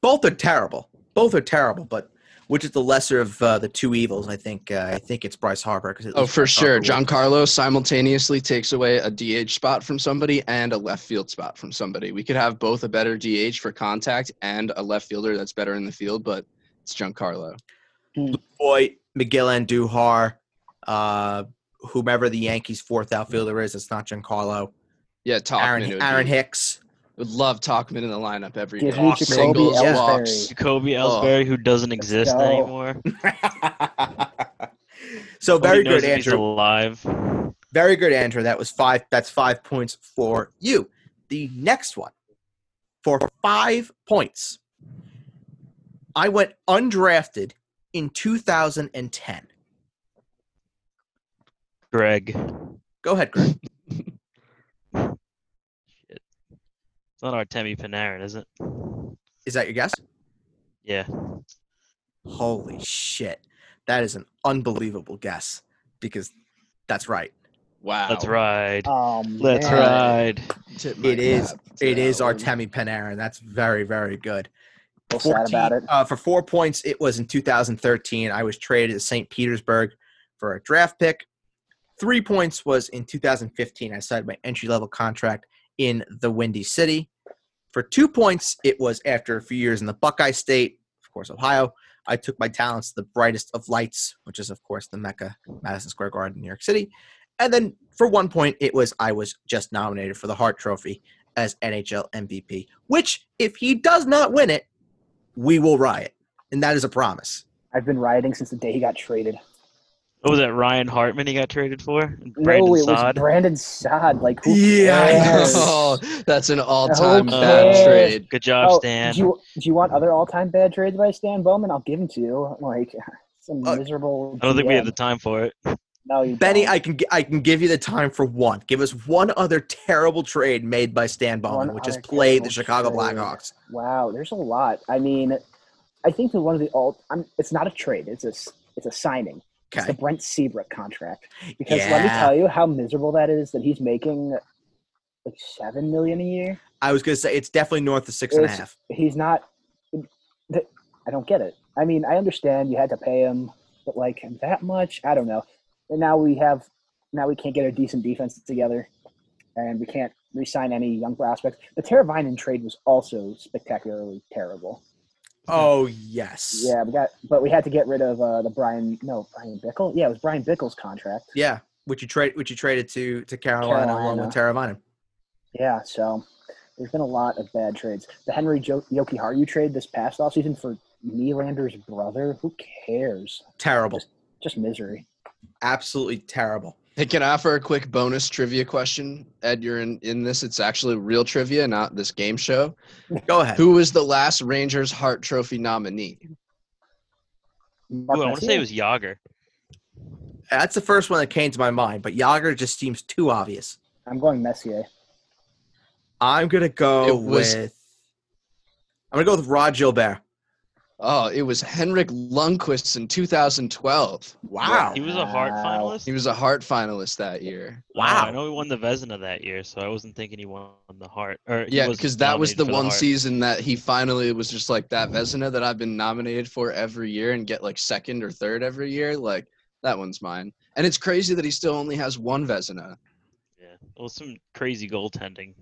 Both are terrible. Both are terrible, but which is the lesser of uh, the two evils? I think uh, I think it's Bryce Harper because Oh, for sure. John Giancarlo simultaneously takes away a DH spot from somebody and a left field spot from somebody. We could have both a better DH for contact and a left fielder that's better in the field, but it's Giancarlo. Boy, Miguel Andujar, uh, whomever the Yankees' fourth outfielder is, it's not Giancarlo. Yeah, Tauchman. Aaron, Aaron be- Hicks. would love Tauchman in the lineup every Give day. me Jacoby Singles, yeah. walks. Ellsbury. Jacoby Oh. Ellsbury, who doesn't exist go. anymore. so very good, Andrew. alive. Very good, Andrew. That was five. That's five points for you. The next one, for five points, I went undrafted in 2010. Greg. Go ahead, Greg. It's not Artemi Panarin, is it? Is that your guess? Yeah. Holy shit. That is an unbelievable guess because that's right. Wow. Let's ride. Um, Let's man. ride. Tip my It is. cap to It that is one. Artemi Panarin. That's very, very good. Feel sad about it. Uh, for four points, it was in 2013. I was traded to St. Petersburg for a draft pick. Three points was in 2015. I signed my entry level contract in the Windy City. For two points, it was after a few years in the Buckeye State, of course, Ohio. I took my talents to the brightest of lights, which is, of course, the Mecca, Madison Square Garden, New York City. And then for one point, it was I was just nominated for the Hart Trophy as NHL MVP, which, if he does not win it, we will riot. And that is a promise. I've been rioting since the day he got traded. What was that? Ryan Hartman he got traded for? Brandon no, Brandon it was Brandon Saad. Like, who Yeah, I know. cares? Oh, that's an all-time Who bad trade. Good job, Oh, Stan. Do you, do you want other all-time bad trades by Stan Bowman? I'll give them to you. Like, some Uh, miserable. I don't think we have the time for it. No, you Benny, don't. I can I can give you the time for one. Give us one other terrible trade made by Stan Bowman, One which is other played the Chicago trade. Blackhawks. Wow, there's a lot. I mean, I think that one of the alt. I'm, it's not a trade. It's a s- it's a signing. It's the Brent Seabrook contract. Because let me tell you how miserable that is. That he's making like seven million a year. I was gonna say it's definitely north of six and a half. He's not. I don't get it. I mean, I understand you had to pay him, but like that much, I don't know. And now we have, now we can't get a decent defense together, and we can't re-sign any young prospects. The Teravainen trade was also spectacularly terrible. Oh yes. Yeah, we got, but we had to get rid of uh, the Brian. No, Bryan Bickell. Yeah, it was Bryan Bickell's contract. Yeah. Which you trade which you traded to to Carolina, along with Teravainen. Yeah, so there's been a lot of bad trades. The Henri jo- Jokiharju trade this past offseason for Nylander's brother. Who cares? Terrible. Just misery. Absolutely terrible. Hey, can I offer a quick bonus trivia question? Ed, you're in, in this. It's actually real trivia, not this game show. Go ahead. Who was the last Rangers Hart Trophy nominee? Ooh, I want to say it was Jagr. That's the first one that came to my mind, but Jagr just seems too obvious. I'm going Messier. I'm gonna go was- with I'm gonna go with Rod Gilbert. Oh, it was Henrik Lundqvist in 2012. Wow. He was a Hart Wow. finalist. He was a Hart finalist that year. Oh, I know he won the Vezina that year, so I wasn't thinking he won the Hart. Or Yeah, because that was the one Hart. season that he finally was just like that Vezina that I've been nominated for every year and get like second or third every year. Like that one's mine. And it's crazy that he still only has one Vezina. Yeah, well, some crazy goaltending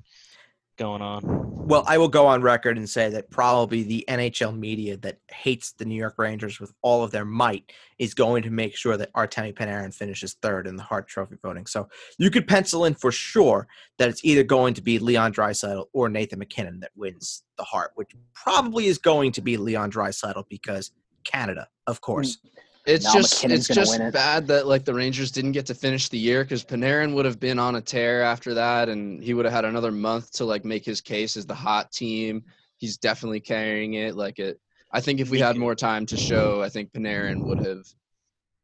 going on. Well, I will go on record and say that probably the NHL media that hates the New York Rangers with all of their might is going to make sure that Artemi Panarin finishes third in the Hart Trophy voting. So you could pencil in for sure that it's either going to be Leon Draisaitl or Nathan MacKinnon that wins the Hart, which probably is going to be Leon Draisaitl because Canada, of course. Mm. It's Now just MacKinnon's it's just it. bad that like the Rangers didn't get to finish the year because Panarin would have been on a tear after that, and he would have had another month to like make his case as the hot team. He's definitely carrying it. Like it, I think if we had more time to show, I think Panarin would have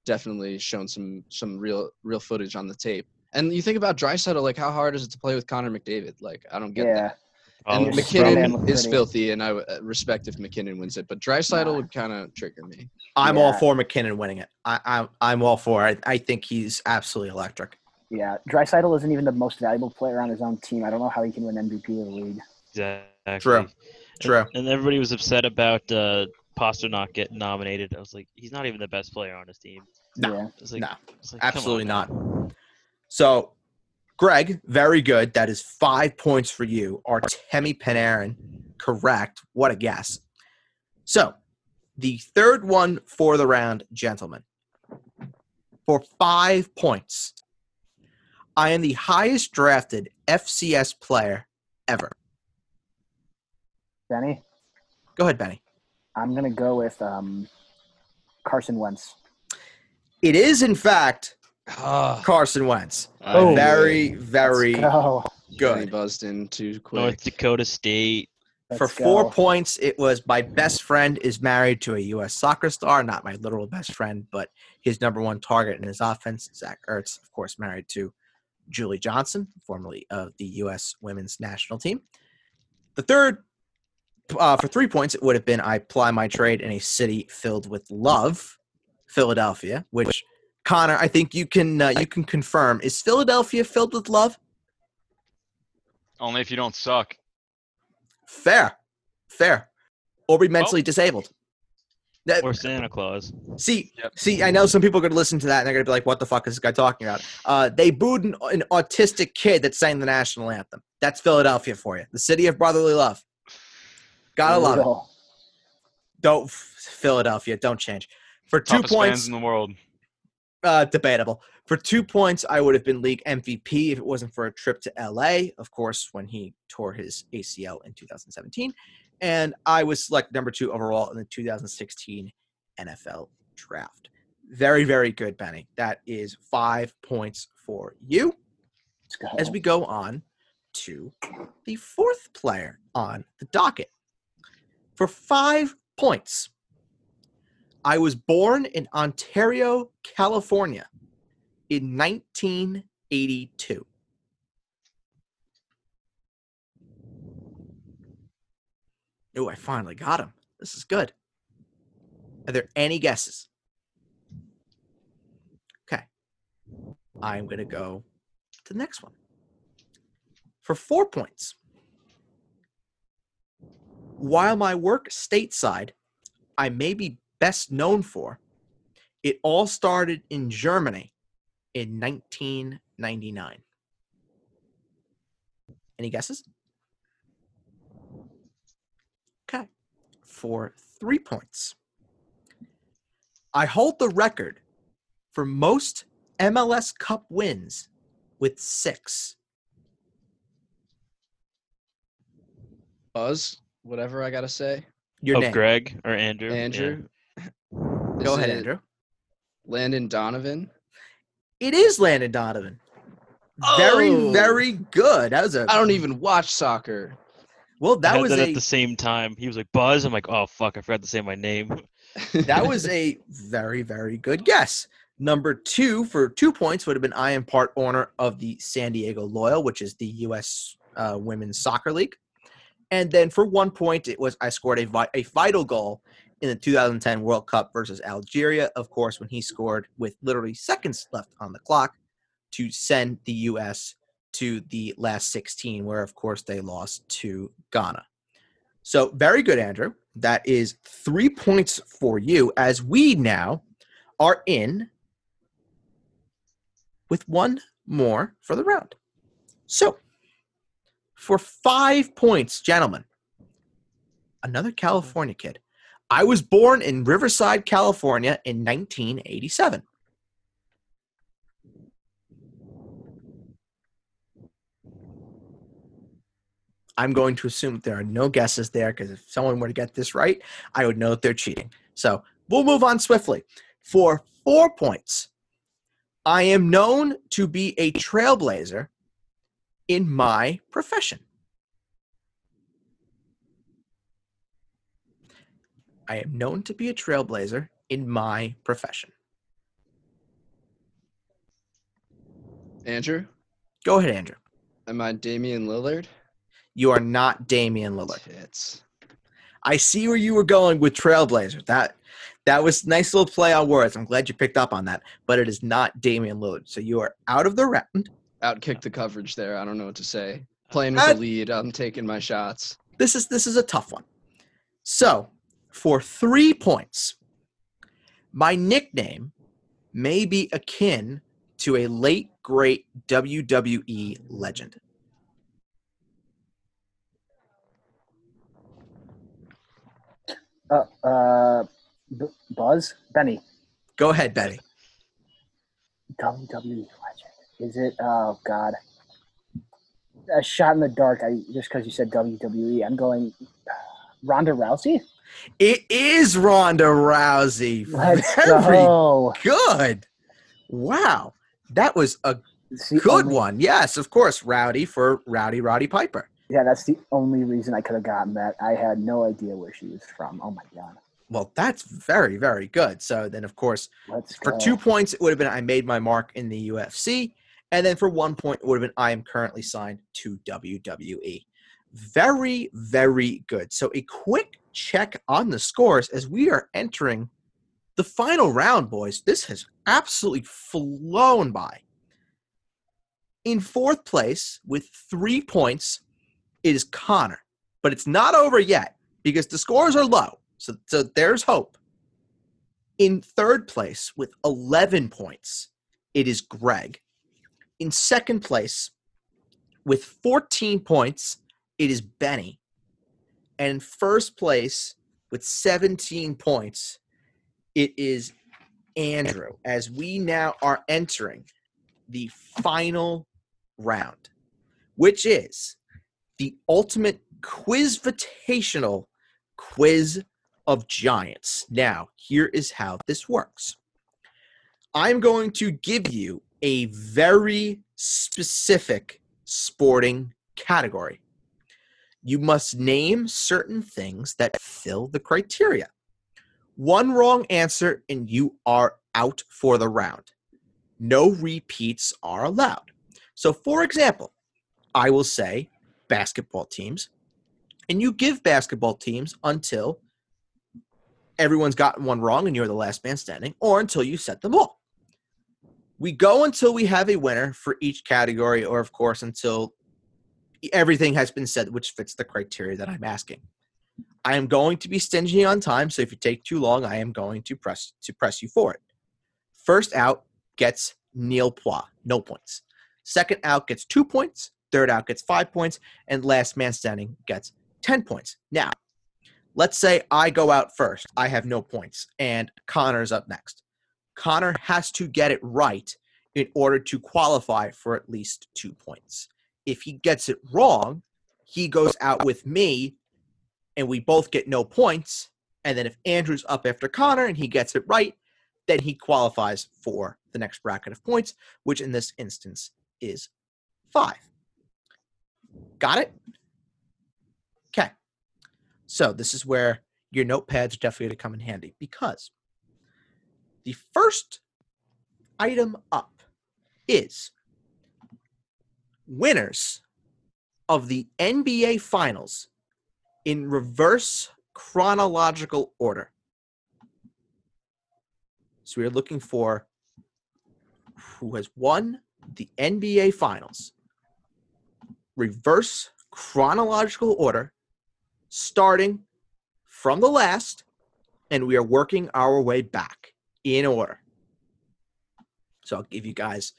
definitely shown some some real real footage on the tape. And you think about Draisaitl, like how hard is it to play with Connor McDavid? Like I don't get Yeah. that. Oh, And MacKinnon Strowman is filthy, and I w- uh, respect if MacKinnon wins it, but Draisaitl Nah. would kind of trigger me. I'm all for MacKinnon winning it. I, I, I'm all for it. I think he's absolutely electric. Yeah. Draisaitl isn't even the most valuable player on his own team. I don't know how he can win MVP of the league. exactly. True. True. And everybody was upset about uh, Pastrnak getting nominated. I was like, he's not even the best player on his team. No. Yeah. It's like, No. it's like, come on, Absolutely man. not. So, Greg, very good. That is five points for you. Artemi Panarin, correct. What a guess. So, the third one for the round, gentlemen. For five points, I am the highest drafted FCS player ever. Benny, Go ahead, Benny. I'm gonna go with um, Carson Wentz. It is, in fact, Carson Wentz. Oh. Very, very go. Johnny good. buzzed in too quick. North Dakota State. For Let's four go. points, it was my best friend is married to a U.S. soccer star, not my literal best friend, but his number one target in his offense, Zach Ertz, of course, married to Julie Johnston, formerly of the U.S. women's national team. The third, uh, for three points, it would have been I ply my trade in a city filled with love, Philadelphia, which Connor, I think you can uh, you can confirm is Philadelphia filled with love. Only if you don't suck. Fair, fair, or be mentally disabled. That- Or Santa Claus. See, Yep. see, I know some people are going to listen to that and they're going to be like, "What the fuck is this guy talking about?" Uh, they booed an, an autistic kid that sang the national anthem. That's Philadelphia for you, the city of brotherly love. Gotta love it. Don't Philadelphia, don't change. For two Toughest fans points, in the world. Uh, debatable. For two points, I would have been league MVP if it wasn't for a trip to LA, of course, when he tore his ACL in 2017. And I was selected number two overall in the 2016 NFL draft. Very, very good, Benny. That is five points for you. As we go on to the fourth player on the docket. For five points, I was born in Ontario, California in 1982? Oh, I finally got him. This is good. Are there any guesses? Okay. I'm going to go to the next one. For four points. While my work stateside, I may be best known for, it all started in Germany in 1999. Any guesses? Okay. For three points. I hold the record for most MLS Cup wins with six. Buzz, whatever I gotta say. Your oh, name. Greg or Andrew. Yeah. Andrew. Go Is ahead, it Andrew. Landon Donovan. It is Landon Donovan. Very, Oh. very good. That was a I don't even watch soccer. well. That had was that a at the same time. He was like Buzz. I'm like, oh fuck, I forgot to say my name. that was a very, very good guess. Number two for two points would have been I am part owner of the San Diego Loyal, which is the U.S. Uh, Women's Soccer League. And then for one point, it was I scored a, vi- a vital goal in the 2010 World Cup versus Algeria, of course, when he scored with literally seconds left on the clock to send the U.S. to the last 16, where, of course, they lost to Ghana. So, very good, Andrew. That is three points for you as we now are in with one more for the round. So, for five points, gentlemen, another California kid. I was born in Riverside, California in 1987. I'm going to assume there are no guesses there because if someone were to get this right, I would know that they're cheating. So we'll move on swiftly. For four points, I am known to be a trailblazer in my profession. I am known to be a trailblazer in my profession. Andrew, Go ahead, Andrew. am I Damian Lillard? You are not Damian Lillard. Tits. I see where you were going with Trailblazer. That that was nice little play on words. I'm glad you picked up on that. But it is not Damian Lillard. So you are out of the round. Outkick the coverage there. I don't know what to say. Playing with Uh, the lead. I'm taking my shots. This is this is a tough one. So for three points, my nickname may be akin to a late great WWE legend. Uh, uh, B- Buzz, Benny, Go ahead, Betty. WWE legend. Is it? Oh God, a shot in the dark. I just because you said WWE, I'm going Ronda Rousey. It is Ronda Rousey. Let's Very go. good. Wow. That was a good only- one. Yes, of course. Rowdy for Rowdy Roddy Piper. Yeah, that's the only reason I could have gotten that. I had no idea where she was from. Oh my God. Well, that's very, very good. So then, of course, Let's for go. two points, it would have been I made my mark in the UFC. And then for one point, it would have been I am currently signed to WWE. Very, very good. So a quick check on the scores as we are entering the final round, boys. This has absolutely flown by. In fourth place with three points is Connor, but it's not over yet because the scores are low. So, so there's hope. In third place with 11 points, it is Greg. In second place with 14 points, it is Benny. And in first place with 17 points, it is Andrew, as we now are entering the final round, which is the ultimate quiz quizvitational quiz of giants. Now, here is how this works. I'm going to give you a very specific sporting category. You must name certain things that fill the criteria. One wrong answer, and you are out for the round. no repeats are allowed. So, for example, I will say basketball teams, and you give basketball teams until everyone's gotten one wrong and you're the last man standing, or until you set them all. We go until we have a winner for each category, or of course, until everything has been said, which fits the criteria that I'm asking. I am going to be stingy on time, so if you take too long, I am going to press to press you for it. First out gets nil points, no points. Second out gets two points. Third out gets five points, and last man standing gets ten points. Now, let's say I go out first. I have no points, and Connor's up next. Connor has to get it right in order to qualify for at least two points. If he gets it wrong, he goes out with me, and we both get no points. And then if Andrew's up after Connor and he gets it right, then he qualifies for the next bracket of points, which in this instance is five. Got it? Okay. So this is where your notepads are definitely going to come in handy because the first item up is winners of the NBA Finals in reverse chronological order. So we're looking for who has won the NBA Finals. Reverse chronological order, starting from the last, and we are working our way back in order. So I'll give you guys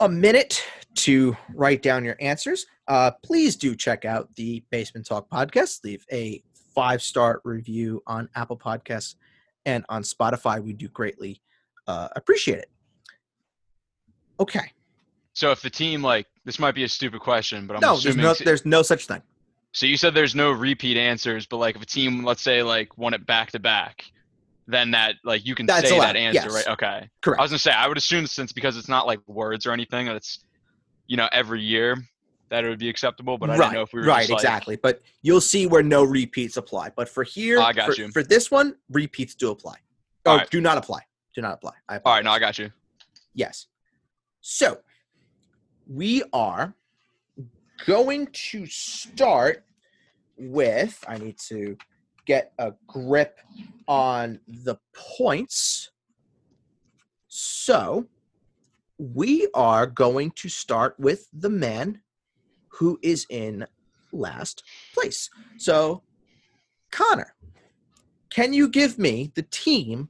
a minute to write down your answers. Uh, please do check out the Basement Talk podcast. Leave a five star review on Apple Podcasts and on Spotify. We do greatly uh, appreciate it. Okay. So if the team like this might be a stupid question, but I'm no, there's no, there's no such thing. so you said there's no repeat answers, but like if a team let's say like won it back to back, then that like you can That's say allowed, that answer, yes. right? Okay. Correct. I was gonna say I would assume since because it's not like words or anything, that it's you know every year that it would be acceptable. But I right, didn't know if we were right, just, like- exactly. But you'll see where no repeats apply. But for here, oh, I got for, you. for this one, repeats do apply. Oh, right. do not apply. Do not apply. I All right, no, I got you. Yes. So we are going to start with. I need to get a grip on the points. So we are going to start with the man who is in last place. So, Connor, can you give me the team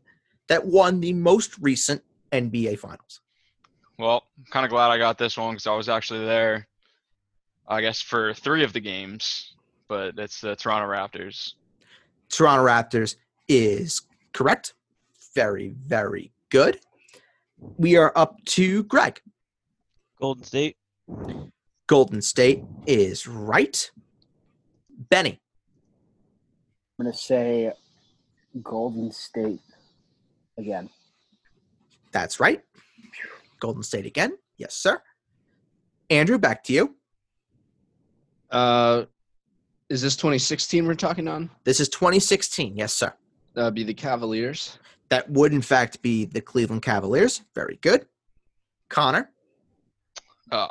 that won the most recent NBA Finals? Well, I'm kind of glad I got this one because I was actually there. I guess for three of the games, but it's the Toronto Raptors. Toronto Raptors is correct. Very, very good. We are up to Greg. Golden State. Golden State is right. Benny. I'm gonna say Golden State again. That's right. Golden State again. Yes, sir. Andrew, back to you. Uh, is this 2016 we're talking on? This is 2016. Yes, sir. That'd be the Cavaliers. That would, in fact, be the Cleveland Cavaliers. Very good. Connor. Uh,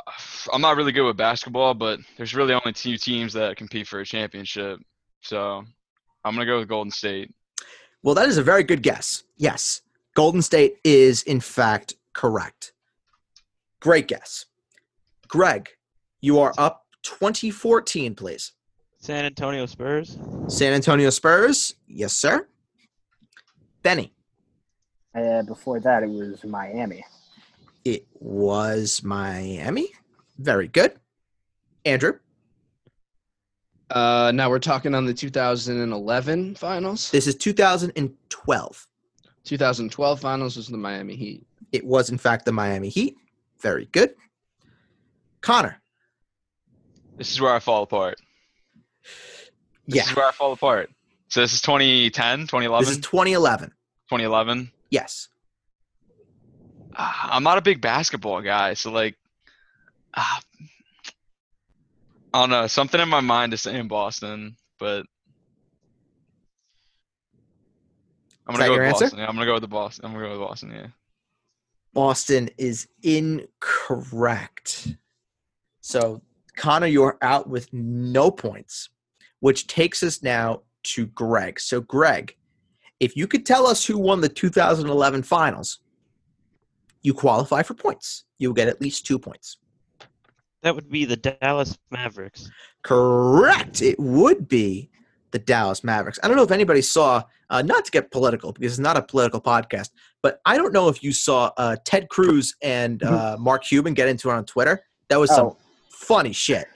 I'm not really good with basketball, but there's really only two teams that compete for a championship. So I'm gonna go with Golden State. Well, that is a very good guess. Yes. Golden State is, in fact, correct. Great guess. Greg, you are up 2014, please. San Antonio Spurs. San Antonio Spurs. Yes, sir. Benny. Uh, before that, it was Miami. It was Miami. Very good. Andrew. Uh, now we're talking on the 2011 finals. This is 2012. 2012 finals was the Miami Heat. It was, in fact, the Miami Heat. Very good. Connor. This is where I fall apart. This Yeah. is where I fall apart. So this is 2010, 2011, This is 2011. 2011. Yes. Ah, I'm not a big basketball guy, so like, ah, I don't know. Something in my mind is saying Boston, but I'm gonna go with answer? Boston. Yeah, I'm gonna go with the Boston. I'm gonna go with Boston. Yeah. Boston is incorrect. So, Connor, you're out with no points, which takes us now to Greg. So, Greg, if you could tell us who won the 2011 finals, you qualify for points. You'll get at least two points. That would be the Dallas Mavericks. Correct. It would be the Dallas Mavericks. I don't know if anybody saw, uh, not to get political because it's not a political podcast, but I don't know if you saw uh, Ted Cruz and uh, Mark Cuban get into it on Twitter. That was some Oh. funny shit.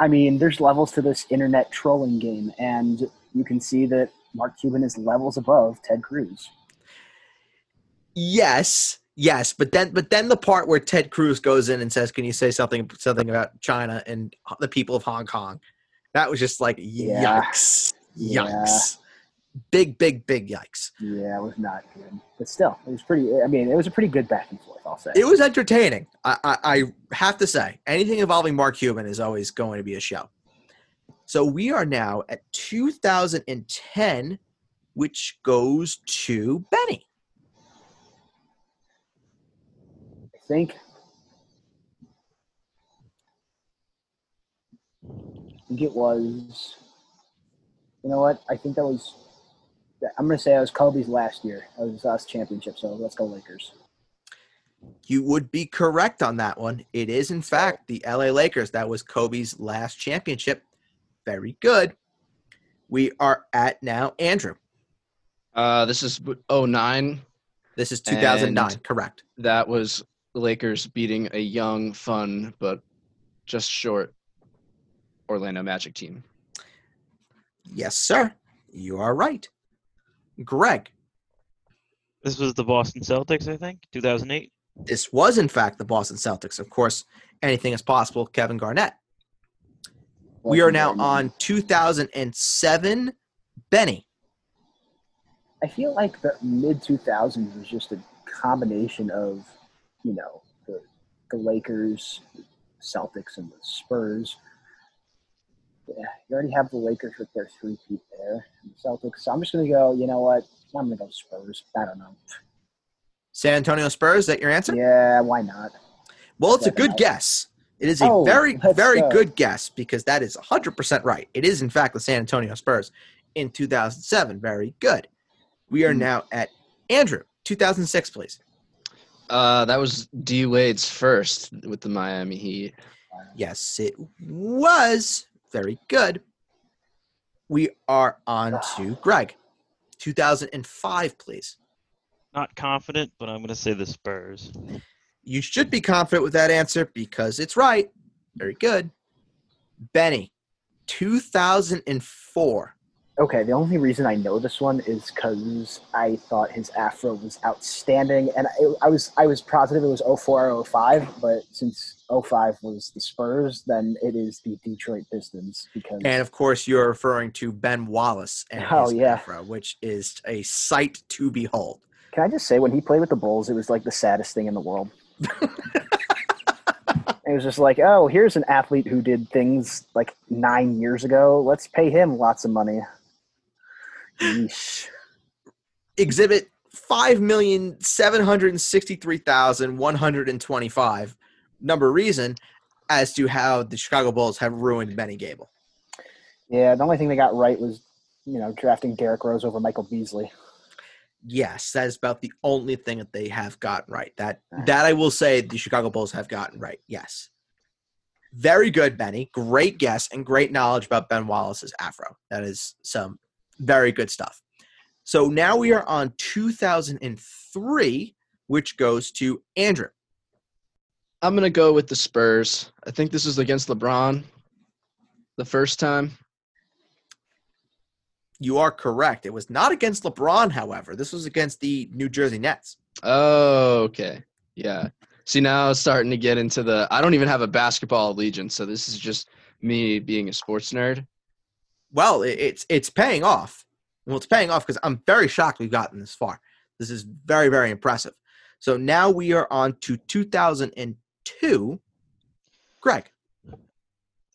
I mean, there's levels to this internet trolling game, and you can see that Mark Cuban is levels above Ted Cruz. Yes, yes, but then but then the part where Ted Cruz goes in and says, "Can you say something something about China and the people of Hong Kong?" That was just like Yeah. yikes, Yeah. yikes, big big big yikes. Yeah, it was not good, but still, it was pretty. I mean, it was a pretty good back and forth. I'll say. It was entertaining. I, I, I have to say, anything involving Mark Cuban is always going to be a show. So we are now at 2010, which goes to Benny. I think. I think it was. You know what? I think that was. I'm going to say it was Kobe's last year. It was his last championship. So let's go Lakers. You would be correct on that one. It is, in fact, the LA Lakers. That was Kobe's last championship. Very good. We are at now Andrew. Uh, this is 09. This is 2009. Correct. That was Lakers beating a young, fun, but just short Orlando Magic team. Yes, sir. You are right. Greg. This was the Boston Celtics, I think, 2008. This was, in fact, the Boston Celtics. Of course, anything is possible. Kevin Garnett. We are now on 2007. Benny. I feel like the mid 2000s was just a combination of, you know, the, the Lakers, Celtics, and the Spurs. Yeah, you already have the Lakers with their three feet there, and the Celtics. So I'm just gonna go. You know what? I'm gonna go Spurs. I don't know. San Antonio Spurs, is that your answer? Yeah, why not? Well, it's a good guess. It is a Oh, very, very go. good guess because that is 100% right. It is, in fact, the San Antonio Spurs in 2007. Very good. We are Hmm. now at Andrew, 2006, please. Uh, that was D Wade's first with the Miami Heat. Yes, it was. Very good. We are on to Greg, 2005, please. Not confident, but I'm going to say the Spurs. You should be confident with that answer because it's right. Very good. Benny, 2004. Okay, the only reason I know this one is because I thought his afro was outstanding, and I, I was I was positive it was 04 or 05, but since 05 was the Spurs, then it is the Detroit Pistons because And of course, you're referring to Ben Wallace and Oh, his yeah. afro, which is a sight to behold. can I just say when he played with the Bulls, it was like the saddest thing in the world. It was just like, oh, here's an athlete who did things like nine years ago. Let's pay him lots of money. Yeesh. Exhibit five million seven hundred sixty-three thousand one hundred and twenty-five. Number reason as to how the Chicago Bulls have ruined Benny Gable. Yeah, the only thing they got right was, you know, drafting Derrick Rose over Michael Beasley. Yes, that is about the only thing that they have gotten right. That that I will say the Chicago Bulls have gotten right. Yes. Very good, Benny. Great guess and great knowledge about Ben Wallace's afro. That is some very good stuff. So now we are on 2003, which goes to Andrew. I'm gonna go with the Spurs. I think this is against LeBron. The first time. You are correct. It was not against LeBron, however. This was against the New Jersey Nets. Oh, okay. Yeah. See now it's starting to get into the I don't even have a basketball allegiance, so this is just me being a sports nerd. Well, it's it's paying off. Well, it's paying off because I'm very shocked we've gotten this far. This is very very impressive. So now we are on to 2002. Greg,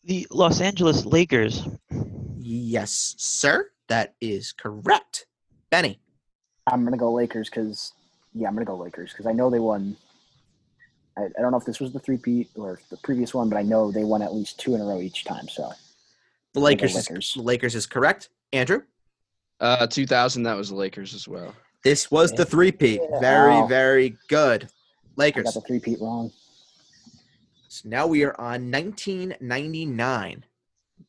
The Los Angeles Lakers. yes, sir, that is correct. Benny, I'm gonna go Lakers because, yeah, I'm gonna go Lakers because I know they won I, I don't know if this was the three-peat or the previous one, but I know they won at least two in a row each time. So The the Lakers, is, Lakers. the Lakers is correct. Andrew, Uh, 2000, that was the Lakers as well. this was the three-peat. Very, Wow. very good. I Lakers. got the three-peat wrong. So now we are on 1999.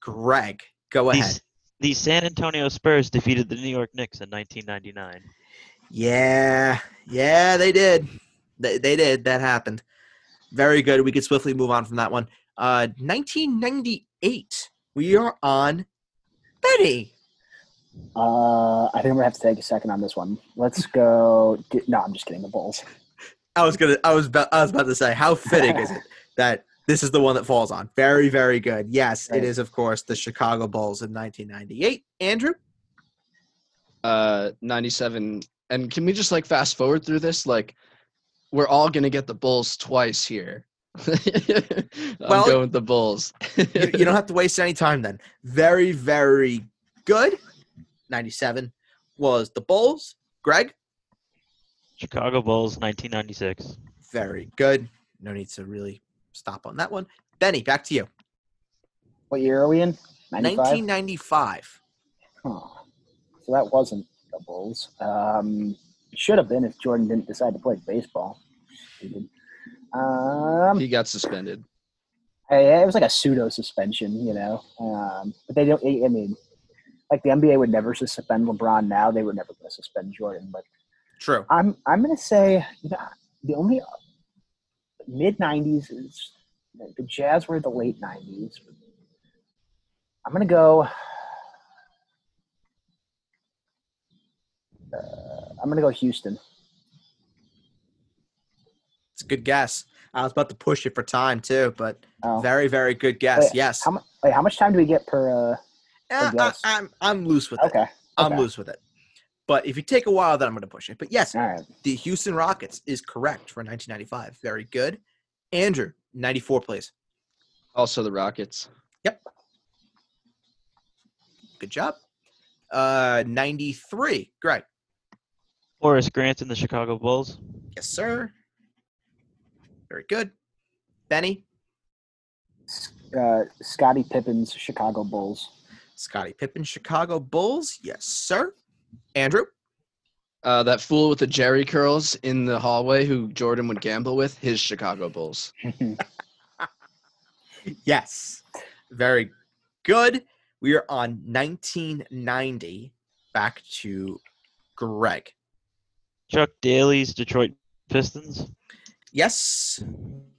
Greg, go ahead. These, the San Antonio Spurs defeated the New York Knicks in 1999. Yeah, yeah, they did. They, they did. That happened. Very good. We could swiftly move on from that one. Uh, 1998. We are on Betty. Uh, I think I'm gonna have to take a second on this one. Let's go. Get, no, I'm just kidding. The Bulls. I was gonna. I was. About, I was about to say, how fitting is it that this is the one that falls on? Very, very good. Yes, it Right. is. Of course, the Chicago Bulls in 1998. Andrew. Uh, 97. And can we just like fast forward through this? Like, we're all gonna get the Bulls twice here. I'm Well, going with the Bulls. you, you don't have to waste any time then. Very, very good. 97 was the Bulls. Greg, Chicago Bulls 1996. very good. No need to really stop on that one. Benny, back to you. What year are we in? 95? 1995. Huh. So that wasn't the Bulls. Um, should have been if Jordan didn't decide to play baseball. He did. Um, he got suspended. I- it was like a pseudo suspension, you know. Um, but they don't. I mean, like the NBA would never suspend LeBron now. They were never going to suspend Jordan. But True. I'm I'm going to say you know, the only mid '90s is the Jazz were the late '90s. I'm going to go. Uh, I'm going to go Houston. It's a good guess. I was about to push it for time too, but Oh. very, very good guess. Wait, yes. How much? Wait, how much time do we get per? Uh, Uh, guess? I, am I'm loose with it. okay. I'm okay. loose with it. But if you take a while, then I'm going to push it. But yes, All right. the Houston Rockets is correct for 1995. Very good. Andrew, 94, please. Also the Rockets. Yep. Good job. Uh, 93. Greg. Horace Grant and the Chicago Bulls. Yes, sir. Very good. Benny. Uh, Scottie Pippen's Chicago Bulls. Scottie Pippen, Chicago Bulls. Yes, sir. Andrew. Uh, that fool with the Jerry curls in the hallway who Jordan would gamble with, his Chicago Bulls. Yes. Very good. We are on 1990. Back to Greg. Chuck Daly's Detroit Pistons. Yes.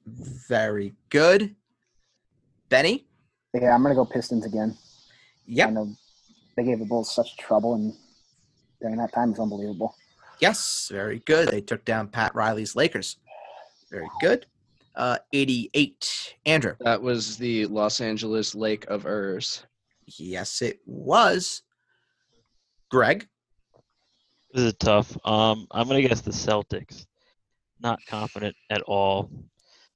Very good. Benny. yeah, I'm gonna go Pistons again. I Yep. know they gave the Bulls such trouble, and during that time, is unbelievable. Yes. Very good. They took down Pat Riley's Lakers. Very good. Uh, 88. Andrew. That was the Los Angeles Lake of Urs. Yes, it was. Greg. This is tough. Um, I'm gonna guess the Celtics. Not confident at all.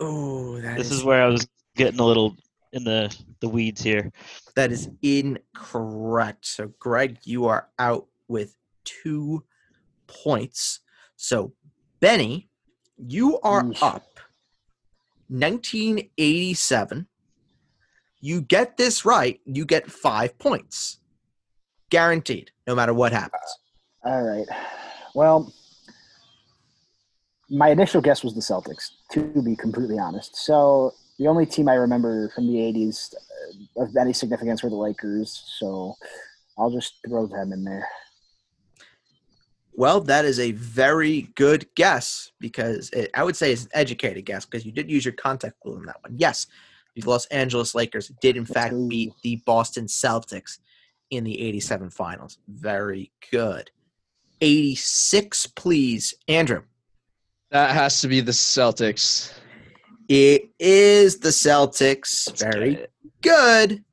Oh, that This is where I was getting a little in the the weeds here. That is incorrect. So, Greg, you are out with two points. So, Benny, you are Yeesh. up 1987. You get this right, you get five points. Guaranteed, no matter what happens. All right. Well, my initial guess was the Celtics, to be completely honest. So the only team I remember from the '80s uh, of any significance were the Lakers. So I'll just throw them in there. Well, that is a very good guess because it, I would say it's an educated guess because you did use your contact clue in that one. Yes, the Los Angeles Lakers did in fact Ooh. beat the Boston Celtics in the 87 finals. Very good. 86, please. Andrew. That has to be the Celtics. It is the Celtics. Let's Very good.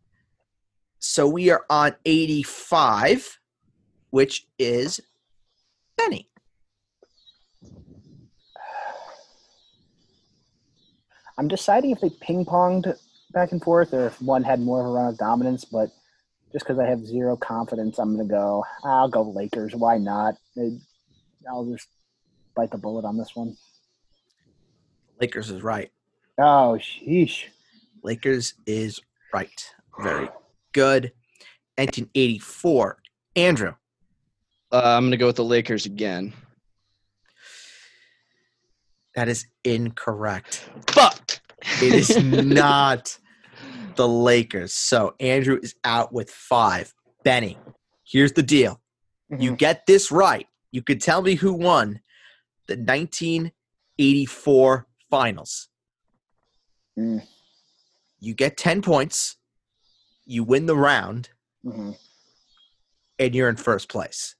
So we are on 85, which is Benny. I'm deciding if they ping ponged back and forth or if one had more of a run of dominance, but just because I have zero confidence, I'm going to go, I'll go Lakers. Why not? I'll just bite the bullet on this one. Lakers is right. Oh, sheesh. Lakers is right. Very good. 1984. Andrew. Uh, I'm gonna go with the Lakers again. That is incorrect. Fuck. It is not the Lakers. So Andrew is out with five. Benny, here's the deal. You Mhm. get this right. You could tell me who won the 1984 finals. Mm. You get 10 points. You win the round, Mhm. and you're in first place.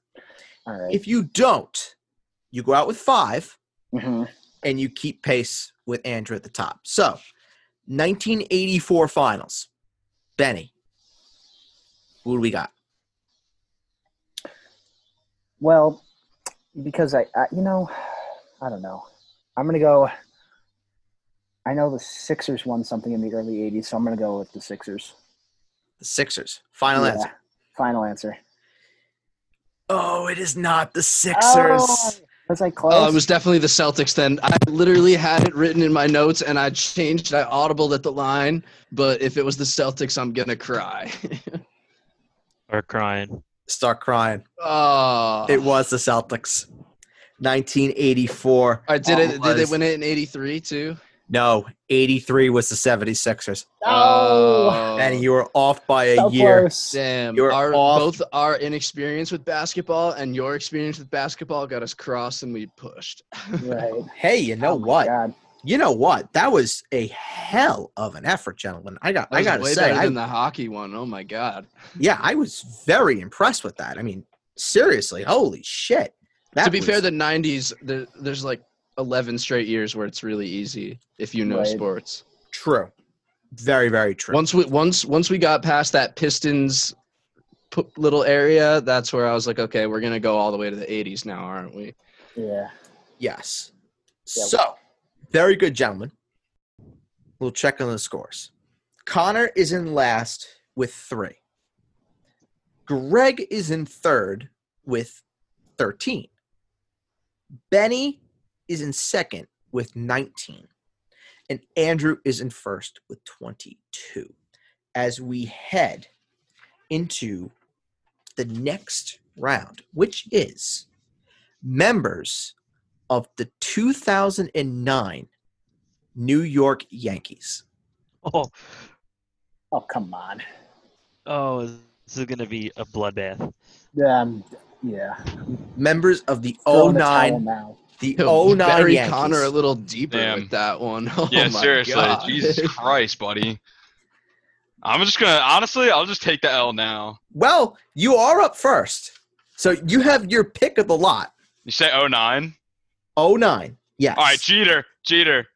Right. If you don't, you go out with five Mhm. and you keep pace with Andrew at the top. So, 1984 finals. Benny, who do we got? Well, because I, I, you know, I don't know. I'm gonna go. I know the Sixers won something in the early '80s, so I'm gonna go with the Sixers. The Sixers. Final Yeah. answer. Final answer. Oh, it is not the Sixers. Oh, was I close? Oh, it was definitely the Celtics then. I literally had it written in my notes and I changed, I audibled at the line, but if it was the Celtics, I'm gonna cry. Or crying. Start crying. oh. It was the Celtics. 1984. All right, did it did they win it in 83 too? No, 83 was the 76ers. oh, And you were off by a so year. close. Damn, You're our, off. both our inexperience with basketball and your experience with basketball got us crossed and we pushed. Right. Hey, you know Oh what? God. You know what? That was a hell of an effort, gentlemen. I got I got to way say better I, than the hockey one. Oh my god! yeah, I was very impressed with that. I mean, seriously, holy shit. That to be was- fair, the '90s there, there's like 11 straight years where it's really easy if you know Right. sports. true. Very very true. Once we once once we got past that Pistons pu- little area, that's where I was like, okay, we're gonna go all the way to the '80s now, aren't we? Yeah. Yes. Yeah. So, very good, gentlemen. We'll check on the scores. Connor is in last with three. Greg is in third with 13. Benny is in second with 19. And Andrew is in first with 22. As we head into the next round, which is members of the 2009 New York Yankees. Oh, Oh come on. oh, this is gonna be a bloodbath. Um. Yeah. Members of the Throw in the 09 now. The Yo, 09 Yankees. Connor a little deeper Damn. with that one. Oh yeah, my seriously. God. Jesus Christ, buddy. I'm just gonna honestly, I'll just take the L now. Well, you are up first. So you have your pick of the lot. You say 09? 09. Yes. All right, cheater, cheater.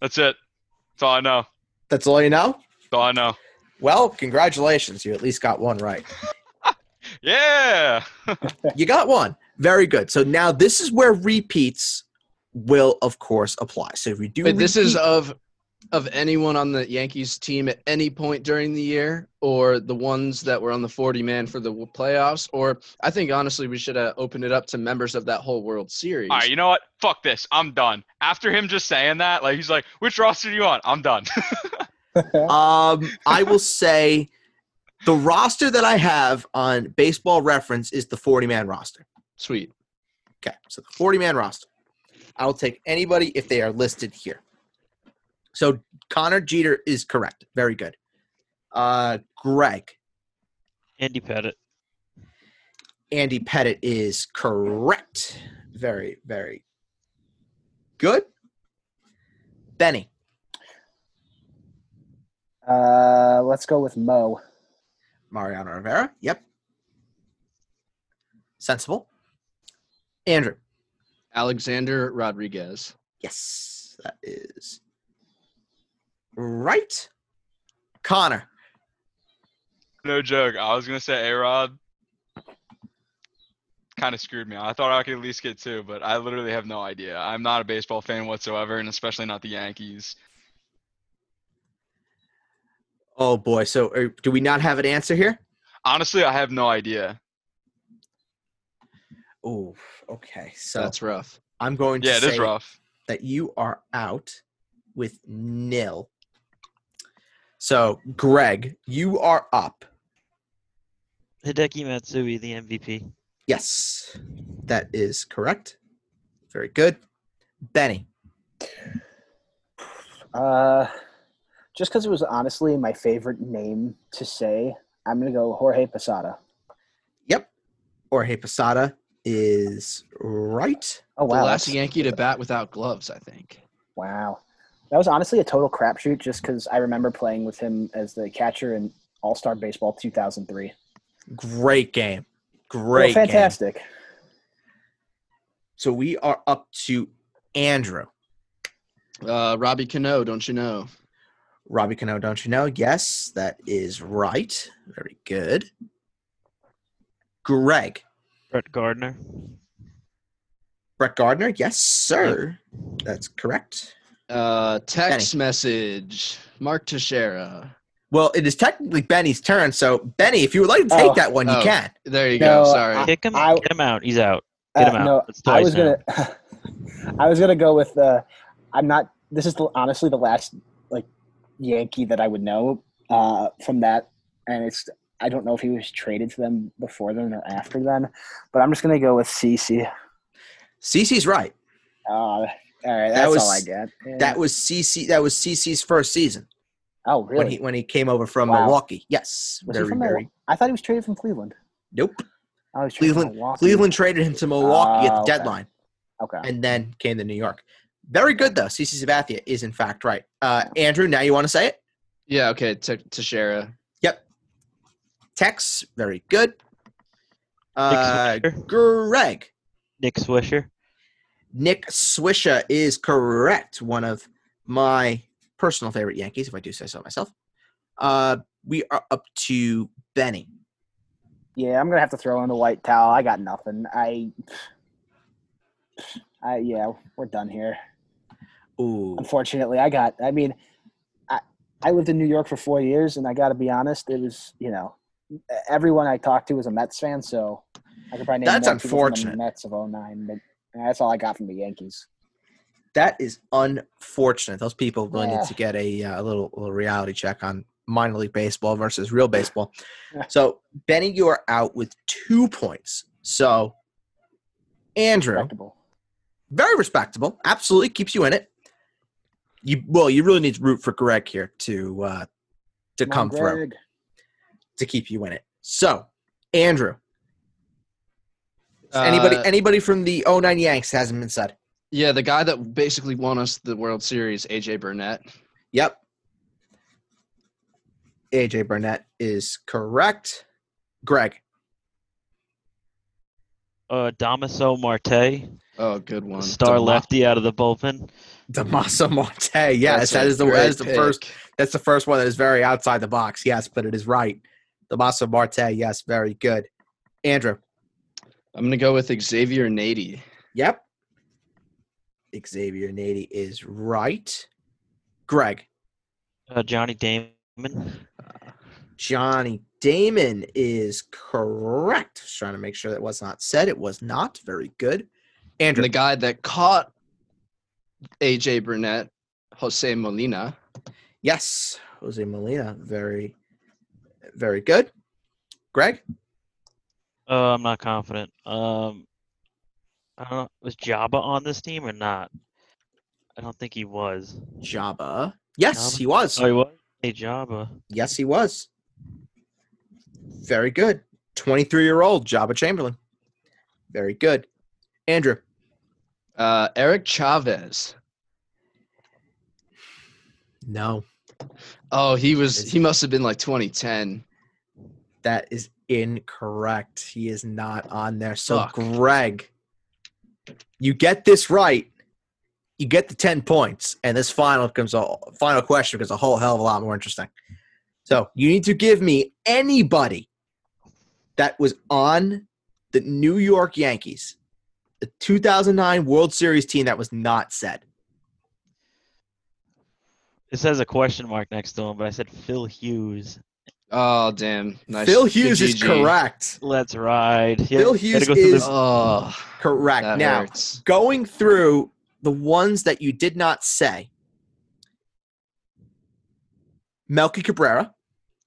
That's it. That's all I know. That's all you know? That's all I know. Well, congratulations. You at least got one right. Yeah. You got one. Very good. So now this is where repeats will, of course, apply. So if you do Wait, this is of of anyone on the Yankees team at any point during the year, or the ones that were on the 40 man for the playoffs, or I think honestly we should uh, open it up to members of that whole World Series. All right, you know what? Fuck this. I'm done. After him just saying that, like he's like, "Which roster do you want?" I'm done. Um, I will say the roster that I have on Baseball Reference is the 40 man roster. Sweet. Okay, so the 40 man roster. I'll take anybody if they are listed here. So Connor Jeter is correct. Very good. Uh, Greg, Andy Pettitte. Andy Pettitte is correct. Very, very good. Benny, Uh, let's go with Mo. Mariano Rivera. Yep. Sensible. Andrew. Alexander Rodriguez. Yes, that is right. Connor. no joke. I was gonna say A Rod. Kind of screwed me. I thought I could at least get two, but I literally have no idea. I'm not a baseball fan whatsoever, and especially not the Yankees. Oh boy. So uh, do we not have an answer here? Honestly, I have no idea. Oh, okay. So That's rough. I'm going to Yeah, it say is rough. that you are out with nil. So, Greg, you are up. Hideki Matsui, the MVP. Yes, that is correct. Very good. Benny. Uh, just because it was honestly my favorite name to say, I'm gonna go Jorge Posada. Yep. Jorge Posada is right. Oh The wow, last Yankee to bat without gloves, I think. wow. That was honestly a total crapshoot, just because I remember playing with him as the catcher in All Star Baseball 2003. Great game. Well, Great game. fantastic. So we are up to Andrew. Uh, Robbie Cano, don't you know? Robbie Cano, don't you know? Yes, that is right. Very good. Greg. Brett Gardner. Brett Gardner. Yes, sir. That's correct. Uh, text message, Mark Teixeira. Well, it is technically Benny's turn. So, Benny, if you would like to take Oh. that one, you Oh. can. There you No, go. Sorry. I- Kick him. I- get him out. He's out. Get him Uh, out. No, That's I twice was now. gonna. I was gonna go with. Uh, I'm not. This is the, honestly the last like Yankee that I would know uh, from that, and it's. I don't know if he was traded to them before then or after then, but I'm just gonna go with CC. CC's right. Uh, all right, That was- all I get. Yeah. That was CC. That was CC's first season oh really? when he when he came over from Wow. Milwaukee. Yes, was he very from very. I thought he was traded from Cleveland. Nope. Oh, he was Cleveland. Cleveland traded him to Milwaukee at Oh, the okay. deadline, Okay. and then came to New York. Very good though. CC Sabathia is in fact right. Uh, Andrew, now you want to say it? Yeah, okay. Te- Teixeira. Yep. Tex, very good. Uh, Nick Swisher. Greg. Nick Swisher. Nick Swisha is correct. One of my personal favorite Yankees, if I do say so myself. Uh, we are up to Benny. Yeah, I'm gonna have to throw in the white towel. I got nothing. I. I yeah, we're done here. Ooh, unfortunately i got i mean i i lived in new york for four years and i gotta be honest it was you know everyone i talked to was a mets fan so i could probably name That's people from the unfortunate. mets of 09 but that's all i got from the yankees that is unfortunate. Those people really need to get a, uh, a little, little reality check on minor league baseball versus real baseball. so, Benny, you are out with two points. So, Andrew, respectable very respectable. Absolutely keeps you in it. You well, you really need to root for Greg here to uh, to Come come through. Greg. to keep you in it. So, Andrew, anybody Uh, anybody from the 09 Yanks hasn't been said. Yeah, the guy that basically won us the World Series, AJ Burnett. Yep. AJ Burnett is correct. Greg, Uh, Damaso Marte. Oh, good one. Star Dama- lefty out of the bullpen. Damaso Marte. Yes, That's that the that is the pick. first that's the first one that is very outside the box. Yes, but it is right. Damaso Marte. Yes, very good. Andrew. I'm gonna go with Xavier Nady. Yep. Xavier Nady is right. Greg. Uh, Johnny Damon. Johnny Damon is correct. Just trying to make sure that was not said. It was not. Very good. And Andrew. the guy that caught AJ Burnett, Jose Molina. yes. Jose Molina. Very, very good. Greg. Uh, I'm not confident. Um, I don't know. Was Joba on this team or not? I don't think he was. Joba. Yes, Joba? he was. Oh, he was. Hey, Joba. Yes, he was. Very good. 23 year old Joba Chamberlain. Very good. Andrew. Uh, Eric Chavez. No, Oh, he was. He must have been like 2010. That is incorrect. He is not on there. So, Fuck. Greg, you get this right. You get the 10 points, and this final comes a final question becomes a whole hell of a lot more interesting. So, you need to give me anybody that was on the New York Yankees, the 2009 World Series team that was not said. It says a question mark next to him, but I said Phil Hughes. Oh, damn. Nice. Phil Hughes is correct. Let's ride. Yeah, Phil Hughes go is- Oh, Correct. now, hurts. going through the ones that you did not say. Melky Cabrera,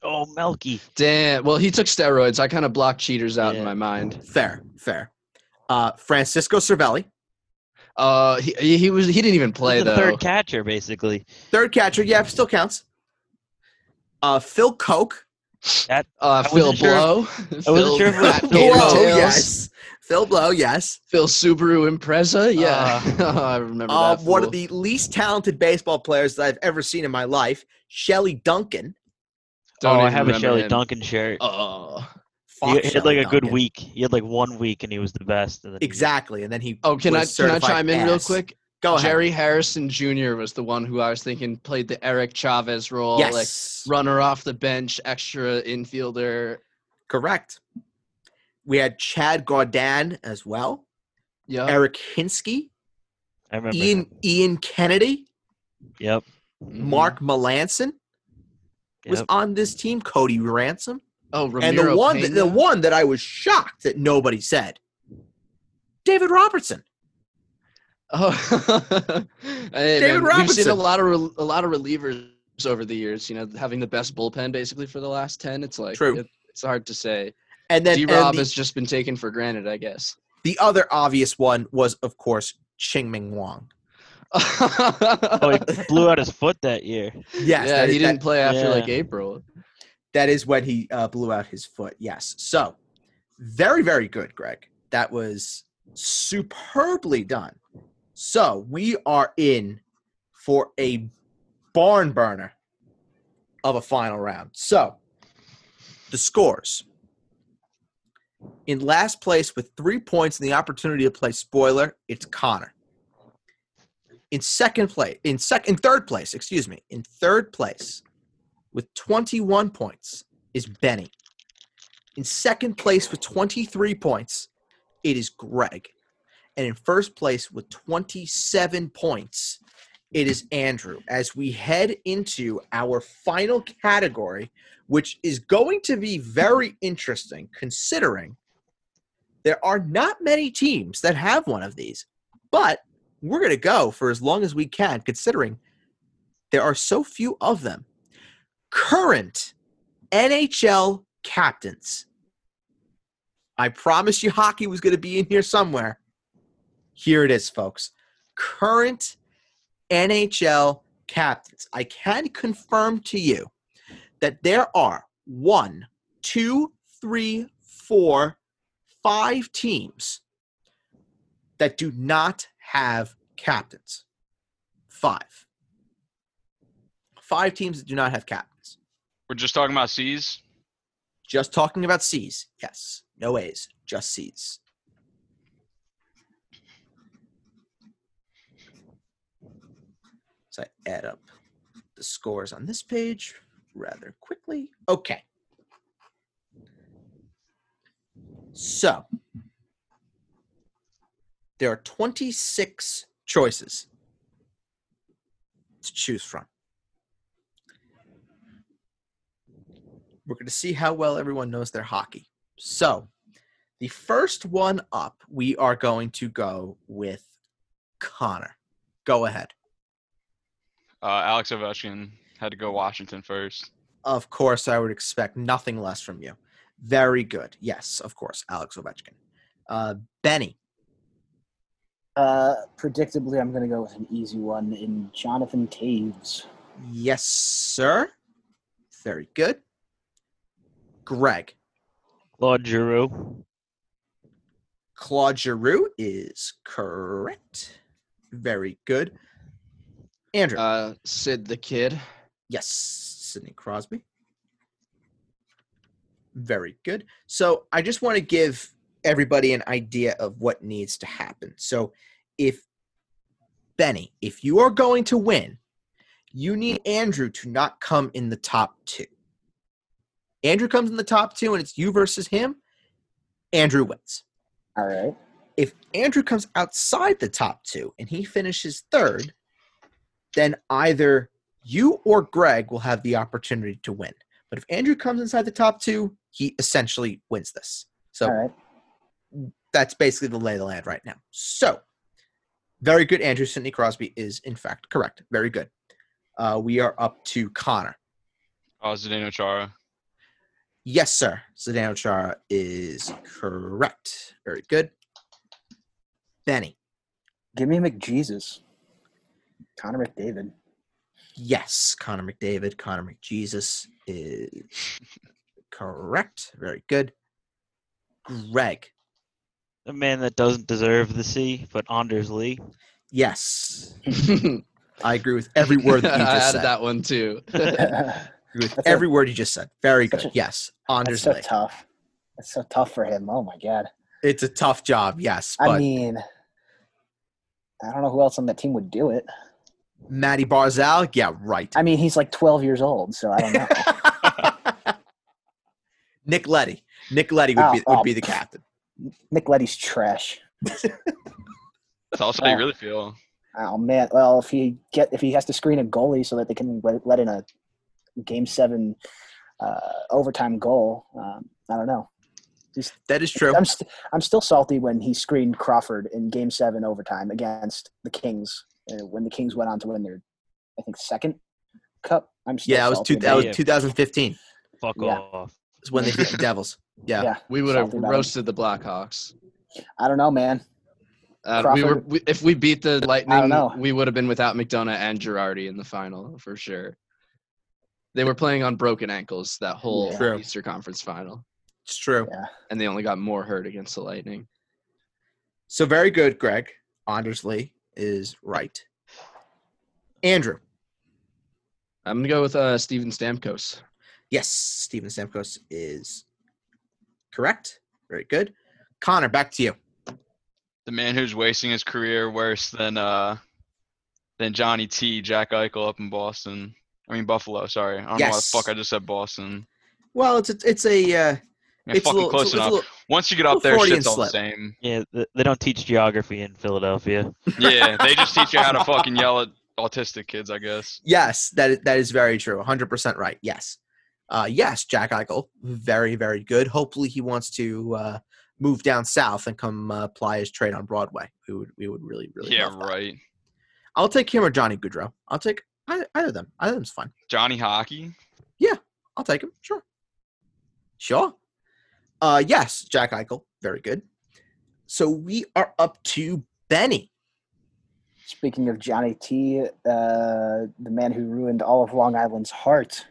Oh, Melky. Damn. Well, he took steroids. I kind of blocked cheaters out in my mind. fair, fair. Uh, Francisco Cervelli, Uh, he, he he was he didn't even play the though. third catcher, basically. third catcher, yeah, still counts. Uh, Phil Coke, uh, I Phil wasn't sure Blow. I wasn't sure if it was Phil Blow, Blow, yes. Phil Blow, yes. Phil Subaru Impreza. Yeah, I remember Uh, that. one of the least talented baseball players that I've ever seen in my life, Shelley Duncan. Don't oh, I have a remember Shelley him. Duncan shirt. Oh. Fuck he, he had like a good Duncan. week. He had like one week, and he was the best. and then Exactly, and then he. Oh, can I can I certified chime in real quick? Go ahead. Jerry Hairston Jr. was the one who I was thinking played the Eric Chavez role, like runner off the bench, extra infielder. correct. We had Chad Gaudin as well. Yeah. Eric Hinske, I remember. Ian him. Ian Kennedy, Yep. Mhm. Mark Melancon was Yep. on this team. Cody Ransom, Oh, Ramiro and the one that, the one that I was shocked that nobody said, David Robertson. Oh, hey, David man, we've seen a lot of rel- a lot of relievers over the years. You know, having the best bullpen basically for the last ten. It's like True. it- it's hard to say. And then D Rob the, has just been taken for granted, I guess. the other obvious one was, of course, Chien-Ming Wang. Oh, he blew out his foot that year. Yes, yeah, that he is- didn't that- play after like. April. that is when he uh, blew out his foot. Yes. So, very, very good, Greg. That was superbly done. So, we are in for a barn burner of a final round. So, the scores. In last place with three points and the opportunity to play spoiler, it's Connor. In second place, in second, in third place, excuse me, in third place with 21 points is Benny. In second place with 23 points, it is Greg. And in first place with 27 points, it is Andrew. As we head into our final category, which is going to be very interesting considering there are not many teams that have one of these. But we're going to go for as long as we can, considering there are so few of them current NHL captains. I promised you hockey was going to be in here somewhere. Here it is, folks. Current NHL captains. I can confirm to you that there are one, two, three, four, five teams that do not have captains. Five. Five teams that do not have captains. We're just talking about C's. Just talking about C's. Yes. No A's. Just C's. So I add up the scores on this page rather quickly. Okay. So there are 26 choices to choose from. We're going to see how well everyone knows their hockey. So, the first one up, we are going to go with Connor. Go ahead. Uh, Alex Ovechkin had to go Washington first. Of course, I would expect nothing less from you. Very good. Yes, of course, Alex Ovechkin. Uh, Benny. Uh, predictably, I'm going to go with an easy one in Jonathan Toews. Yes, sir. Very good. Greg. Claude Giroux. Claude Giroux is correct. Very good. Andrew. Uh, Sid the Kid. Yes, Sidney Crosby. Very good. So I just want to give everybody an idea of what needs to happen. So if Benny, if you are going to win, you need Andrew to not come in the top two. Andrew comes in the top two and it's you versus him, Andrew wins. All right. If Andrew comes outside the top two and he finishes third, then either you or Greg will have the opportunity to win. But if Andrew comes inside the top two, he essentially wins this. So All right. that's basically the lay of the land right now. So Very good. Andrew Sidney Crosby is in fact correct. Very good. Uh, we are up to Connor. Oh, Zdeno Chara. Yes, sir. Zdeno Chara is correct. Very good. Benny. Give me McJesus. Connor McDavid. Yes, Connor McDavid. Connor McJesus is correct. Very good. Greg. A man that doesn't deserve the C, but Anders Lee. Yes, I agree with every word that you I just added said. that one too. with That's a- every word you just said. Very good. a- yes, That's Anders so Lee. tough. That's so tough for him. Oh my god. It's a tough job. Yes, I mean, I don't know who else on the team would do it. Matty Barzal. Yeah, right. I mean, he's like 12 years old, so I don't know. Nick Leddy. Nick Leddy would Oh, be would oh. be the captain. Nick Leddy's trash. That's also how you really feel. Oh man. Well, if he get if he has to screen a goalie so that they can let, let in a game seven uh, overtime goal, um, I don't know. That is true. I'm st- I'm still salty when he screened Crawford in Game Seven overtime against the Kings uh, when the Kings went on to win their, I think second cup. I'm still Yeah, it was salty two, that was 2015. Fuck Yeah. off. Is when they beat the Devils. Yeah. Yeah, we would have Salty about it. roasted the Blackhawks. I don't know, man. Uh, we were we, if we beat the Lightning, know. we would have been without McDonagh and Girardi in the final for sure. They were playing on broken ankles that whole Yeah. Eastern Conference final, It's true. Yeah. and they only got more hurt against the Lightning. So very good, Greg. Anders Lee is right. Andrew. I'm gonna go with uh, Steven Stamkos. Yes, Steven Stamkos is correct. Very good. Connor, back to you. The man who's wasting his career worse than uh than Johnny T, Jack Eichel up in Boston. I mean Buffalo. Sorry, I don't know why the fuck I just said Boston. Well, it's a, it's a uh, Yeah, it's a little, close it's a, it's a enough. little Once you get up there, shit's all the same. Yeah, they don't teach geography in Philadelphia. Yeah, they just teach you how to fucking yell at autistic kids, I guess. yes, that is, that is very true. 100% right. Yes. Uh, yes, Jack Eichel, very very good. Hopefully he wants to uh, move down south and come uh, apply his trade on Broadway. We would we would really really Yeah, love that. right. I'll take him or Johnny Gaudreau. I'll take either, either of them. Either of them's fine. Johnny Hockey. Yeah, I'll take him. Sure. Sure. Uh, yes, Jack Eichel. Very good. So we are up to Benny. Speaking of Johnny T, uh, the man who ruined all of Long Island's heart,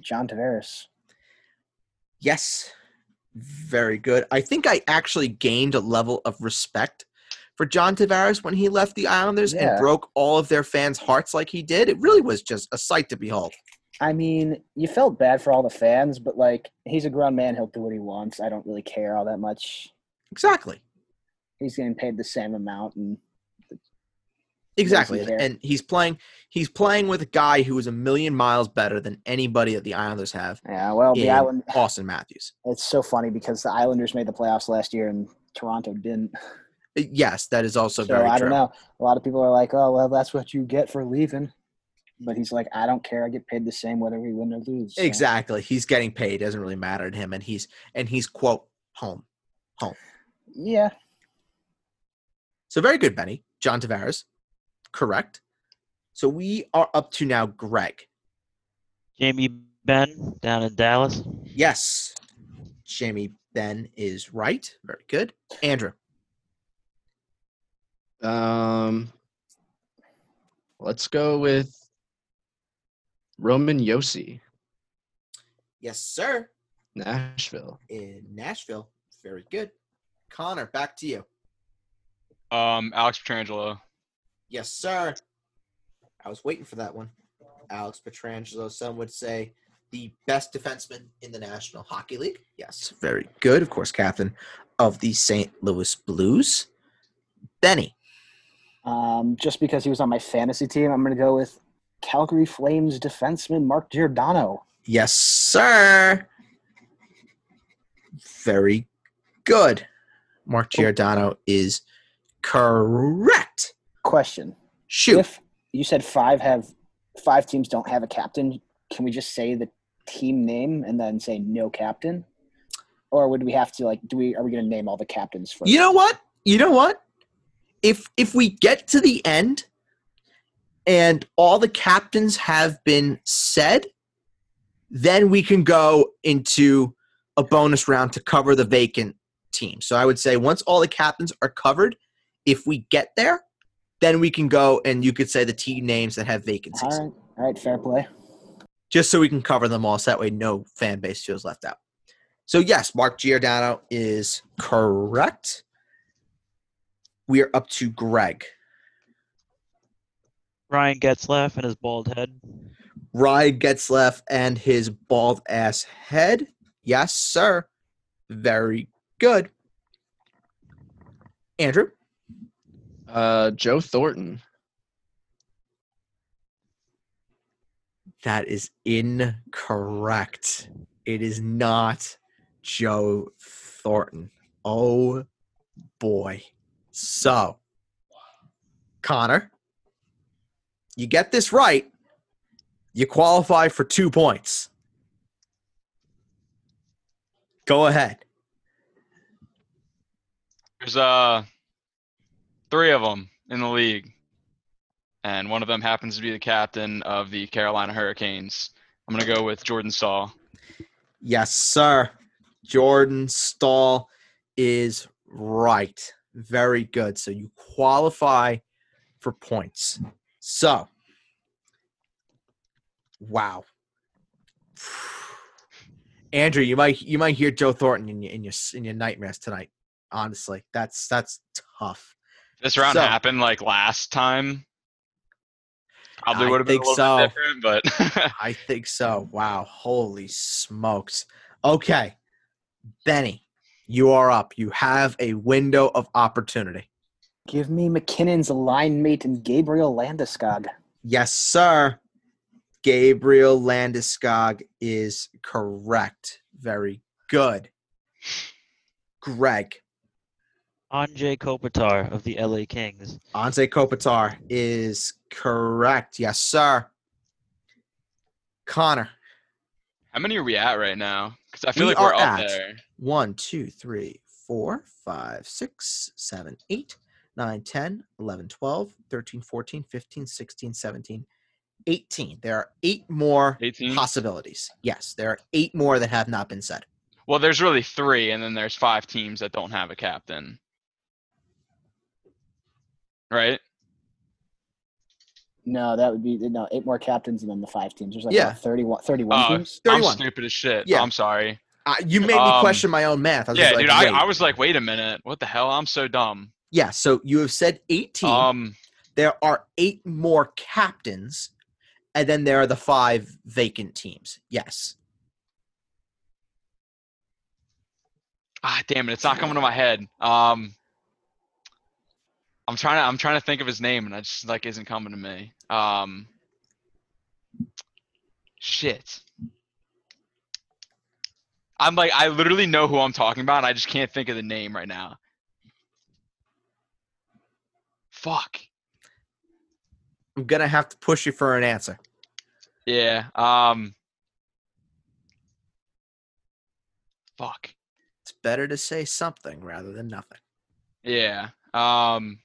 John Tavares. Yes. Very good. I think I actually gained a level of respect for John Tavares when he left the Islanders Yeah. and broke all of their fans' hearts like he did. It really was just a sight to behold. I mean, you felt bad for all the fans, but like he's a grown man, he'll do what he wants. I don't really care all that much. Exactly. He's getting paid the same amount, and Exactly. And he's playing he's playing with a guy who is a million miles better than anybody that the Islanders have yeah, well, the island. Austin Matthews. It's so funny because the Islanders made the playoffs last year and Toronto didn't. Uh, Yes, that is also So very I true. don't know. A lot of people are like, "Oh, well, that's what you get for leaving," but he's like, "I don't care. I get paid the same whether we win or lose." So, Exactly. He's getting paid. Doesn't really matter to him. And he's and he's quote home, home. Yeah. So very good, Benny. John Tavares. Correct. So we are up to now Greg. Jamie Benn down in Dallas. Yes. Jamie Benn is right. Very good. Andrew. Um, let's go with Roman Josi, Yes, sir. Nashville. In Nashville. Very good. Connor, back to you. Um, Alex Pietrangelo. Yes, sir. I was waiting for that one. Alex Pietrangelo, some would say the best defenseman in the National Hockey League. Yes, very good. Of course, captain of the St. Louis Blues. Benny. Um, just because he was on my fantasy team, I'm going to go with Calgary Flames defenseman Mark Giordano. Yes, sir. Very good. Mark oh. Giordano is correct. Question: Shoot. If you said five have five teams don't have a captain, can we just say the team name and then say no captain, or would we have to like do we are we going to name all the captains first? You know what? You know what? if if we get to the end and all the captains have been said, then we can go into a bonus round to cover the vacant team. So I would say once all the captains are covered, if we get there, then we can go and you could say the team names that have vacancies. All right, all right, fair play. Just so we can cover them all, so that way no fan base feels left out. So yes, Mark Giordano is correct. We are up to Greg. Ryan Getzlaf and his bald head. Ryan Getzlaf and his bald ass head. Yes, sir. Very good. Andrew. Uh, Joe Thornton. That is incorrect. It is not Joe Thornton. Oh boy. So, Connor, you get this right, you qualify for two points. Go ahead. There's uh three of them in the league, and one of them happens to be the captain of the Carolina Hurricanes. I'm gonna go with Jordan Staal. Yes, sir. Jordan Staal is right. Very good. So you qualify for points. So, wow. Andrew, you might you might hear Joe Thornton in your in your in your nightmares tonight. Honestly, that's that's tough. This round So- happened like last time. Probably would have been a little so. different, but I think so. Wow. Holy smokes. Okay. Benny, you are up. You have a window of opportunity. Give me MacKinnon's line mate and Gabriel Landeskog. Yes, sir. Gabriel Landeskog is correct. Very good. Greg, Anze Kopitar of the LA Kings. Anze Kopitar is correct. Yes, sir. Connor, how many are we at right now? Because I feel We like we're are up at- there. one, two, three, four, five, six, seven, eight, nine, 10, 11, 12, 13, 14, 15, 16, 17, 18. There are eight more 18. possibilities. Yes, there are eight more that have not been said. Well, there's really three, and then there's five teams that don't have a captain. Right? No, that would be no eight more captains and then the five teams. There's like Yeah. what, 31, 31 Oh, teams. I'm stupid as shit. Yeah. I'm sorry. Uh, you made me Um, question my own math. I was Yeah, just dude, I. I was like, wait a minute. What the hell? I'm so dumb. Yeah, so you have said 18. Um, there are eight more captains, and then there are the five vacant teams. Yes. ah, damn it, it's not coming to my head. Um, I'm trying to, I'm trying to think of his name, and it just like isn't coming to me. Um, shit. I'm like, I literally know who I'm talking about, and I just can't think of the name right now. Fuck. I'm going to have to push you for an answer. Yeah. Um. Fuck. It's better to say something rather than nothing. Yeah. Um.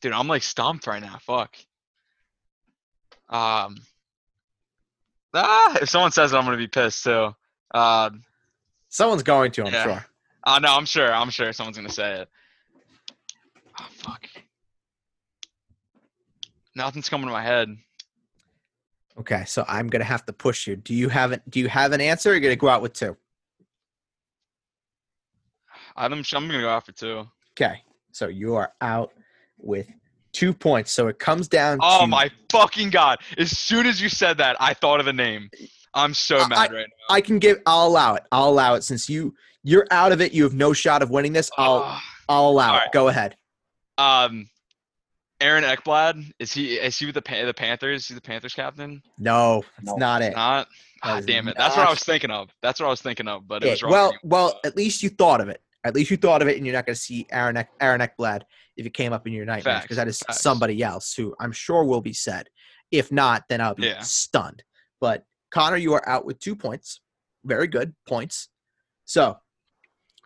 Dude, I'm like stumped right now. Fuck. Um. Ah, if someone says it, I'm gonna be pissed too. Um. Someone's going to, I'm Yeah. sure. Uh, no, I'm sure. I'm sure someone's gonna say it. Oh fuck. Nothing's coming to my head. Okay, so I'm gonna have to push you. Do you have an Do you have an answer? Or you're gonna go out with two. I'm, I'm gonna go out for two. Okay, so you are out with two points. So it comes down. Oh to, my fucking god! As soon as you said that, I thought of the name. I'm so I- mad right now. I can give. I'll allow it. I'll allow it since you you're out of it. You have no shot of winning this. I'll Ah. I'll allow it. Go ahead. um, Aaron Ekblad is he? Is he with the Pan- the Panthers? Is he the Panthers captain? No, it's No. not it. Not. That Ah, damn it! That's what I was thinking of. That's what I was thinking of, but it Yeah, was wrong. well, well, at least you thought of it. At least you thought of it, and you're not going to see Aaron Ek- Aaron Ekblad if it came up in your nightmares because that is facts. somebody else who I'm sure will be said. If not, then I'll be Yeah. stunned. But Connor, you are out with two points. Very good points. So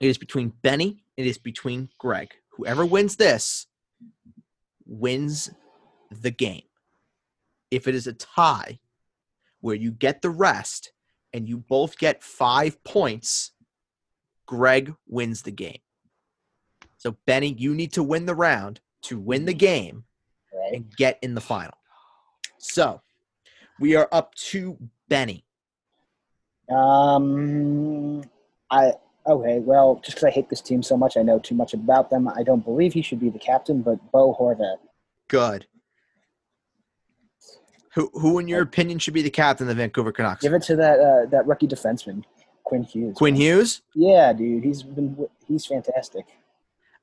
It is between Benny. It is between Greg. Whoever wins this wins the game. If it is a tie where you get the rest and you both get five points, Greg wins the game. So, Benny, you need to win the round to win the game and get in the final. So, we are up to Benny. Um, I okay. Well, just because I hate this team so much, I know too much about them. I don't believe he should be the captain, but Bo Horvat. Good. Who, who, in your opinion, should be the captain of the Vancouver Canucks? Give it to that uh, that rookie defenseman, Quinn Hughes. Quinn Hughes? Yeah, dude, he's been he's fantastic.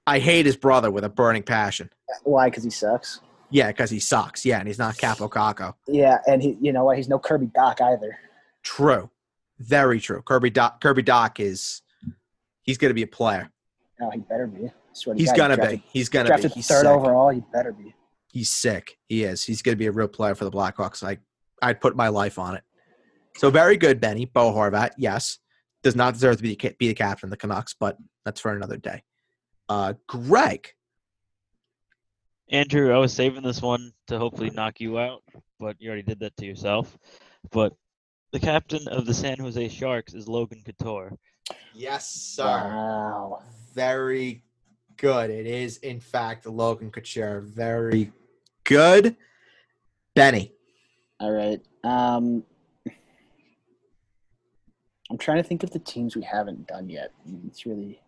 I hate his brother with a burning passion. Why? Because he sucks. Yeah, because he sucks. Yeah, and he's not Kaapo Kakko. Yeah, and he, you know what? He's no Kirby Dach either. True. Very true. Kirby Dach, Kirby Dach is he's going to be a player. No, he better be. I swear to He's going to be. He's going to be. Drafted He's third sick. overall. He better be. He's sick. He is. He's going to be a real player for the Blackhawks. I I'd put my life on it. So very good, Benny. Bo Horvat, yes, does not deserve to be the, be the captain of the Canucks, but that's for another day. Uh, Greg, Andrew, I was saving this one to hopefully knock you out, but you already did that to yourself. But the captain of the San Jose Sharks is Logan Couture. Yes, sir. Wow. Very good. It is, in fact, Logan Couture. Very good. Benny. All right. Um, I'm trying to think of the teams we haven't done yet. It's really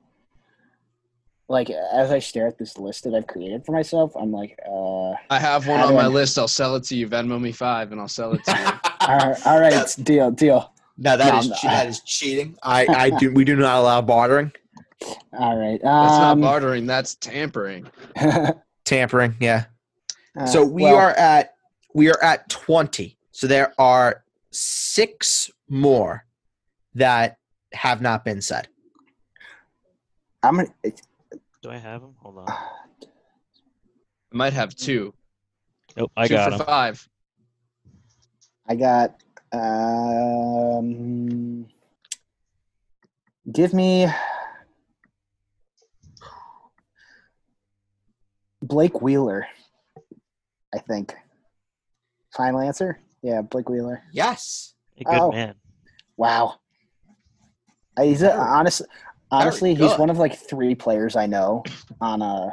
like as I stare at this list that I've created for myself, I'm like, uh, I have one on my I- list. I'll sell it to you. Venmo me five, and I'll sell it to you. all right, all right deal, deal. No, that No, is che- that is cheating. I, I do we do not allow bartering. All right. That's not Um, bartering. That's tampering. Tampering, yeah. uh, So we well, are at we are at 20. So there are six more that have not been said. I'm gonna. Do I have them? Hold on. I might have two. Nope, I two got for him. five. I got. Um, give me Blake Wheeler. I think. Final answer. Yeah, Blake Wheeler. Yes. A good Oh. man. Wow. Uh, He's a, honest, honestly, he's one of like three players I know on uh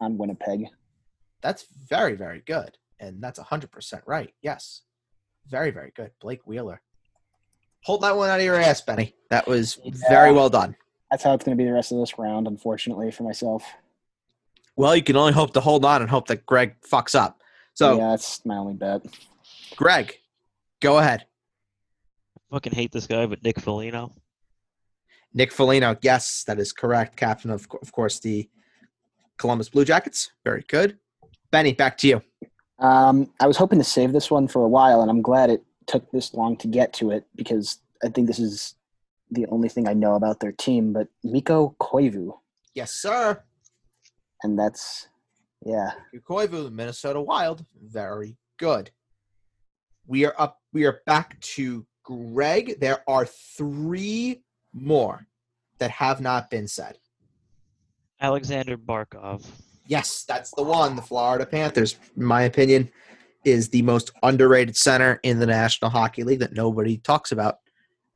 on Winnipeg. That's very, very good. And that's 100% right. Yes. Very, very good. Blake Wheeler. Hold that one out of your ass, Benny. That was very well done. That's how it's going to be the rest of this round, unfortunately for myself. Well, you can only hope to hold on and hope that Greg fucks up. So, yeah, that's my only bet. Greg, go ahead. Fucking hate this guy, but Nick Foligno. Nick Foligno, yes, that is correct. Captain of, of course, the Columbus Blue Jackets. Very good. Benny, back to you. Um, I was hoping to save this one for a while, and I'm glad it took this long to get to it because I think this is the only thing I know about their team. But Mikko Koivu, Yes, sir. and that's yeah. Koivu, Minnesota Wild. Very good. We are up. We are back to Greg. There are three more that have not been said. Alexander Barkov. Yes, that's the one. The Florida Panthers, in my opinion, is the most underrated center in the National Hockey League that nobody talks about.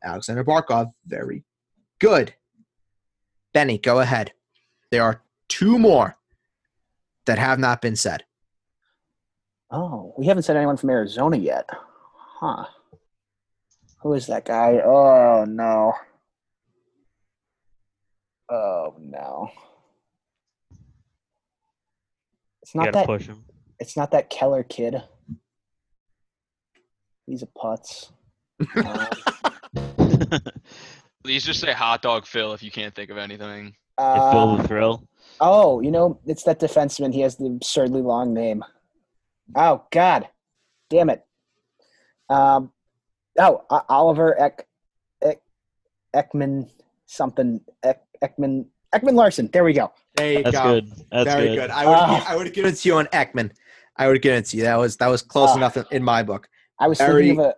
Alexander Barkov, very good. Benny, go ahead. There are two more that have not been said. Oh, we haven't said anyone from Arizona yet, huh? Who is that guy? Oh no. Oh no. It's You not that. push him. It's not that Keller kid. He's a putz. Um, Please just say hot dog Phil if you can't think of anything. Yeah, Phil uh, the Thrill. oh, you know, it's that defenseman. He has the absurdly long name. Oh God, damn it. Um, oh, O- Oliver Eck, Eck, Ekman something Eck, Ekman Ekman Larsson. There we go. There you That's go. good. That's Very good. good. I would Ah. I would have given it to you on Ekman. I would give it to you. That was that was close Ah. enough in, in my book. I was Very- thinking of a.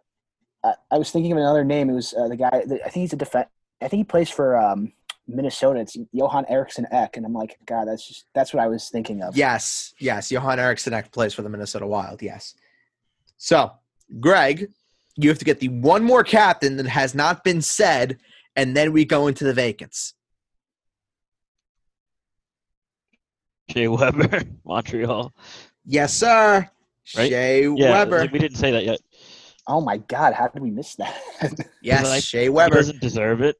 I- I was thinking of another name. It was uh, the guy. I think he's a defense. I think he plays for um, Minnesota, it's Johan Eriksson Ek, and I'm like, God, that's just that's what I was thinking of. Yes, yes. Johan Eriksson Ek plays for the Minnesota Wild. Yes. So, Greg, you have to get the one more captain that has not been said, and then we go into the vacants. Shea Weber, Montreal. Yes, sir. Right? Shea Yeah, Weber. like, we didn't say that yet. Oh my God, how did we miss that? yes, like, Shea He Weber. doesn't deserve it.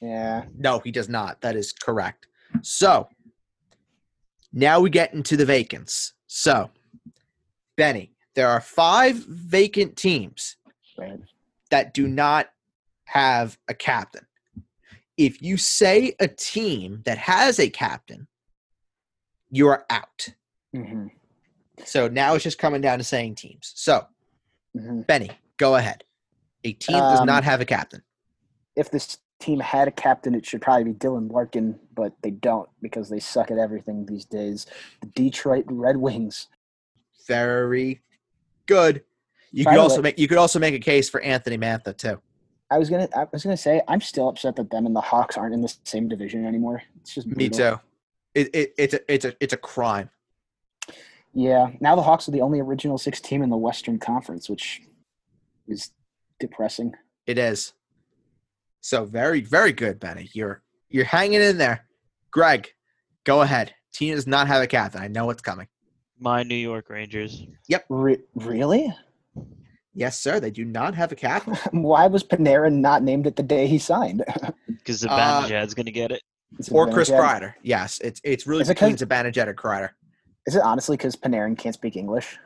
yeah. No, he does not. That is correct. So now we get into the vacants. So, Benny, there are five vacant teams that do not have a captain. If you say a team that has a captain, you are out. hmm So now it's just coming down to saying teams. So, hmm Benny, go ahead. A team does Um, not have a captain. If this team had a captain, it should probably be Dylan Larkin, but they don't because they suck at everything these days. The Detroit Red Wings. Very good. You By could also way- make you could also make a case for Anthony Mantha too. I was gonna, I was gonna say, I'm still upset that them and the Hawks aren't in the same division anymore. It's just Me too. It, it, it's a it's a it's a crime. Yeah. Now the Hawks are the only original six team in the Western Conference, which is depressing. It is. So very very good, Benny. You're you're hanging in there. Greg, go ahead. Team does not have a captain. I know what's coming. My New York Rangers. Re- really? Yes, sir. They do not have a captain. Why was Panarin not named it the day he signed? Because the Uh, Zibanejad's going to get it. Is it or Chris Zibanejad? Kreider. Yes, it's it's really Is it between 'cause- Zibanejad and Kreider. Is it honestly because Panarin can't speak English?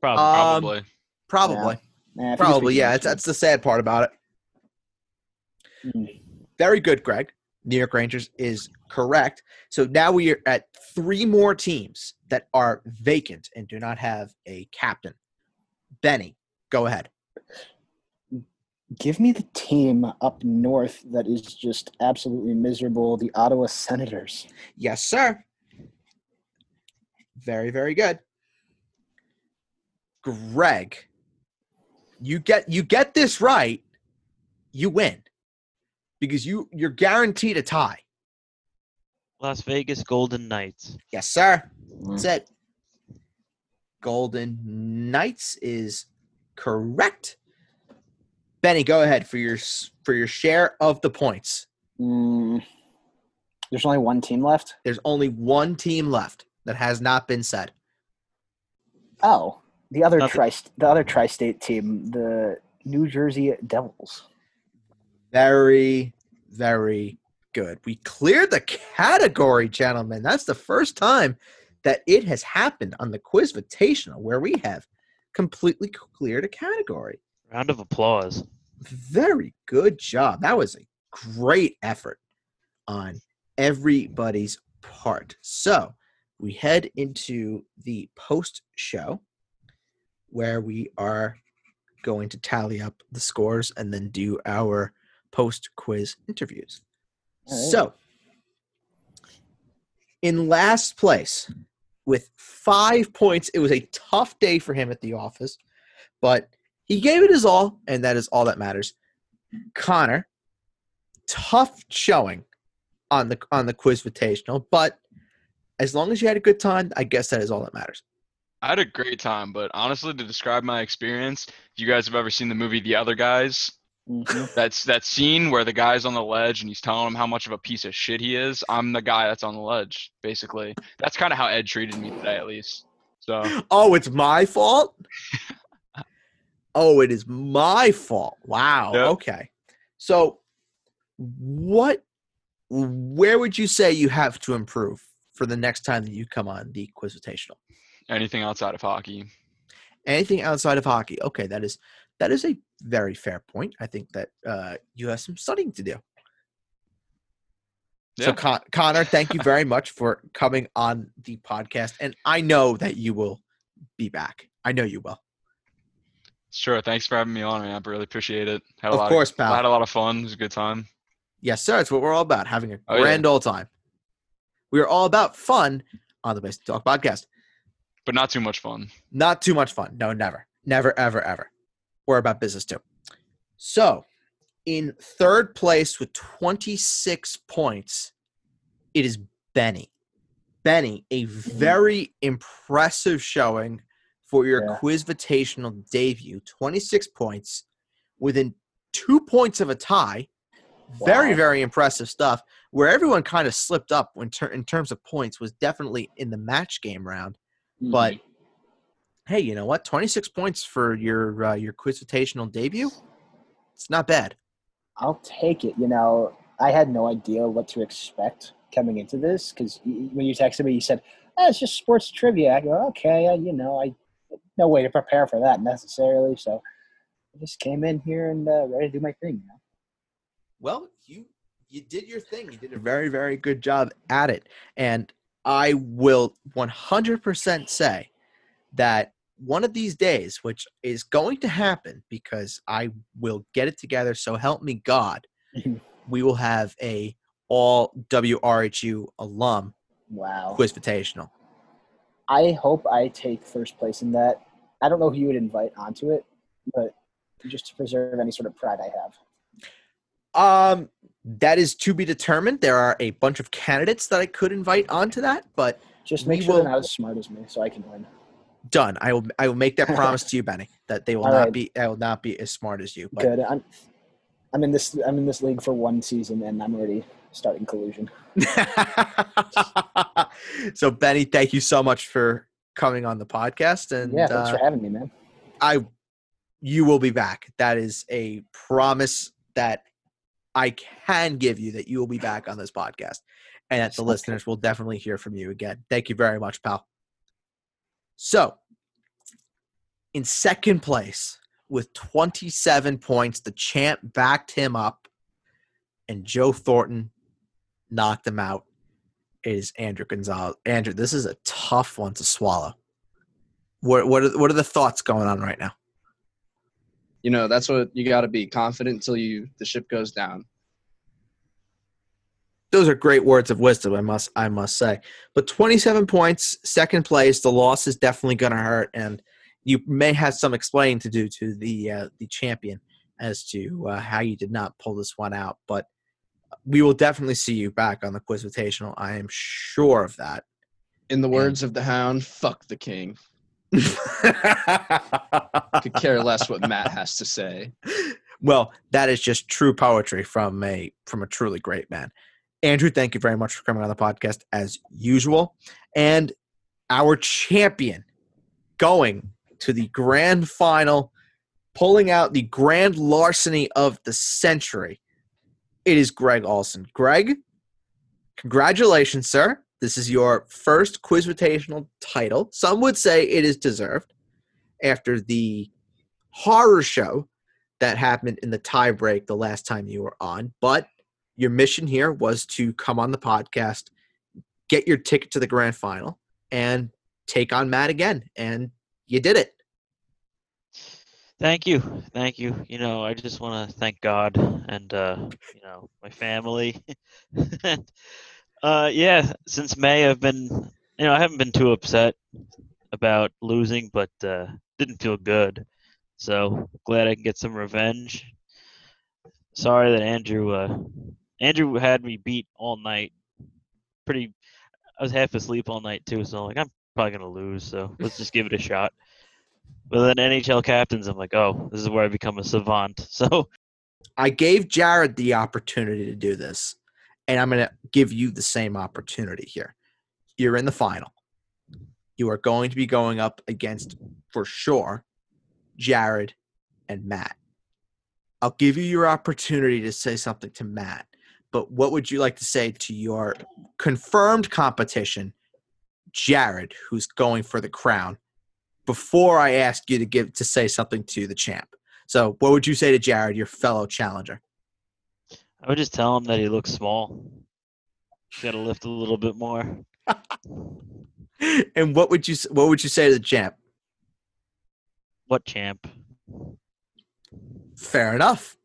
Probably. Um, Probably. Probably. If he could Probably, yeah. English, That's, that's the sad part about it. Mm. Very good, Greg. New York Rangers is correct. So now we are at three more teams that are vacant and do not have a captain. Benny, go ahead. Give me the team up north that is just absolutely miserable. The Ottawa Senators. Yes, sir. Very, very good. Greg, you get you get this right, you win. Because you you're guaranteed a tie. Las Vegas Golden Knights. Yes, sir. Mm. That's it. Golden Knights is correct. Benny, go ahead for your for your share of the points. Mm, there's only one team left. There's only one team left that has not been said. Oh, the other Nothing. tri the other tri-state team, the New Jersey Devils. Very, very good. We cleared the category, gentlemen. That's the first time that it has happened on the Quiz Quizvitational where we have completely cleared a category. Round of applause. Very good job. That was a great effort on everybody's part. So we head into the post show where we are going to tally up the scores and then do our post quiz interviews. All right. So, in last place with five points, it was a tough day for him at the office, but he gave it his all, and that is all that matters. Connor, tough showing on the on the quiz invitational, but as long as you had a good time, I guess that is all that matters. I had a great time, but honestly, to describe my experience, if you guys have ever seen the movie The Other Guys, Mhm. that's that scene where the guy's on the ledge and he's telling him how much of a piece of shit he is. I'm the guy that's on the ledge, basically. That's kind of how Ed treated me today, at least. So Oh, it's my fault? oh, it is my fault. Wow. Yep. Okay. So what where would you say you have to improve for the next time that you come on the Quizitational? anything outside of hockey, Anything outside of hockey. Okay, that is that is a very fair point. I think that uh, you have some studying to do. So, Yeah. Con- Connor, thank you very much for coming on the podcast, and I know that you will be back. I know you will. Sure. Thanks for having me on, man. I really appreciate it. Had a Of lot course, I pal. had a lot of fun. It was a good time. Yes, sir. It's what we're all about, having a Oh, yeah. grand old time. We are all about fun on the Basement Talk podcast. but not too much fun. Not too much fun. No, never. Never, ever, ever. We're about business too. So, In third place with 26 points, it is Benny. Benny, a mm-hmm. very impressive showing for your Yeah. Quizvitational debut. 26 points within two points of a tie. Very, Wow. very impressive stuff. Where everyone kind of slipped up in, ter- in terms of points was definitely in the match game round. But hey, you know what? 26 points for your uh, your Quizvitational debut. It's not bad. I'll take it. You know, I had no idea what to expect coming into this because when you texted me, you said, oh, "It's just sports trivia." I go, "Okay, uh, you know, I no way to prepare for that necessarily." So I just came in here and uh, ready to do my thing. You know? Well, you you did your thing. You did a very very good job at it, and I will 100% say that one of these days, which is going to happen because I will get it together. So help me God, we will have a all WRHU alum Wow. Quizvitational. I hope I take first place in that. I don't know who you would invite onto it, but just to preserve any sort of pride I have. Um, that is to be determined. There are a bunch of candidates that I could invite onto that, but Just make sure will- they're not as smart as me, so I can win. done. I will. I will make that promise to you, Benny, that they will All not right. be. I will not be as smart as you. But Good. I'm, I'm in this. I'm in this league for one season, and I'm already starting collusion. so, Benny, thank you so much for coming on the podcast, and yeah, thanks uh, for having me, man. I, you will be back. That is a promise that I can give you that you will be back on this podcast, and that the Okay. listeners will definitely hear from you again. Thank you very much, pal. So, in second place with 27 points, the champ backed him up, and Joe Thornton knocked him out. is Andrew Gonzalez. Andrew, this is a tough one to swallow. What what are, what are the thoughts going on right now? You know, that's what you got to be confident until you the ship goes down. Those are great words of wisdom, I must I must say. But 27 points, second place. The loss is definitely going to hurt, and you may have some explaining to do to the uh, the champion as to uh, how you did not pull this one out. But we will definitely see you back on the Quizvitational. I am sure of that. In the words of the hound, fuck the king. Could care less what Matt has to say. well, that is just true poetry from a from a truly great man. Andrew, thank you very much for coming on the podcast as usual. And our champion going to the grand final, pulling out the grand larceny of the century. It is Greg Olson. Greg, congratulations, sir. This is your first Quizvitational title. Some would say it is deserved after the horror show that happened in the tiebreak the last time you were on. But your mission here was to come on the podcast, get your ticket to the grand final, and take on Matt again. And you did it. Thank you, thank you. You know, I just want to thank God and uh, you know my family. uh, yeah, since May I've been, you know, I haven't been too upset about losing, but uh, didn't feel good. So glad I can get some revenge. Sorry that Andrew, uh, Andrew had me beat all night. Pretty, I was half asleep all night too, so I'm like I'm probably gonna lose. So let's just give it a shot. But then NHL captains, I'm like, oh, this is where I become a savant. So I gave Jared the opportunity to do this, and I'm going to give you the same opportunity here. You're in the final. You are going to be going up against, for sure, Jared and Matt. I'll give you your opportunity to say something to Matt, but what would you like to say to your confirmed competition, Jared, who's going for the crown, before I ask you to give to say something to the champ? So, what would you say to Jared, your fellow challenger? I would just tell him that he looks small. He Got to lift a little bit more. and what would you what would you say to the champ? What champ? Fair enough.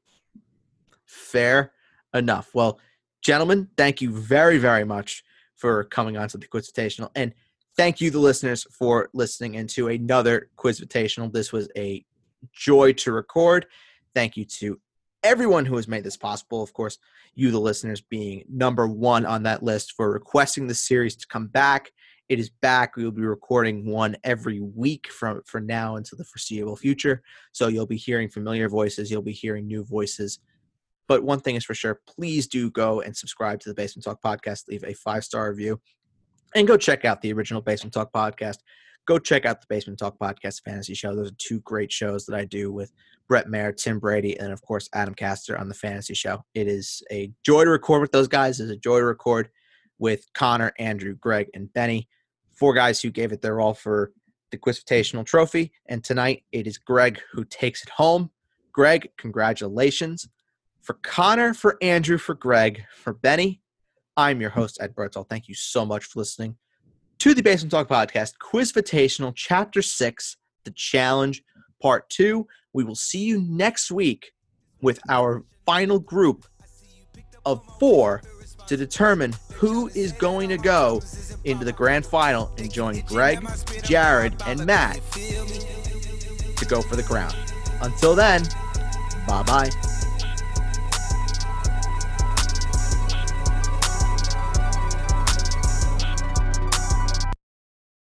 Fair enough. Well, gentlemen, thank you very very much for coming on to the Quizvitational, and thank you, the listeners, for listening into another Quizvitational. This was a joy to record. Thank you to everyone who has made this possible. Of course, you, the listeners, being number one on that list for requesting the series to come back. It is back. We will be recording one every week from for now until the foreseeable future. So you'll be hearing familiar voices. You'll be hearing new voices. But one thing is for sure, please do go and subscribe to the Basement Talk podcast. Leave a five star review, and go check out the original Basement Talk podcast. Go check out the Basement Talk podcast fantasy show. Those are two great shows that I do with Brett Mayer, Tim Brady, and of course Adam Castor on the fantasy show. It is a joy to record with those guys. It's a joy to record with Connor, Andrew, Greg, and Benny. Four guys who gave it their all for the Quizvitational Trophy. And tonight it is Greg who takes it home. Greg, congratulations. For Connor, for Andrew, for Greg, for Benny, I'm your host, Ed Bertel. Thank you so much for listening to the Basement Talk Podcast, Quiz Quizvitational, Chapter 6, The Challenge, Part 2. We will see you next week with our final group of four to determine who is going to go into the grand final and join Greg, Jared, and Matt to go for the crown. Until then, bye bye.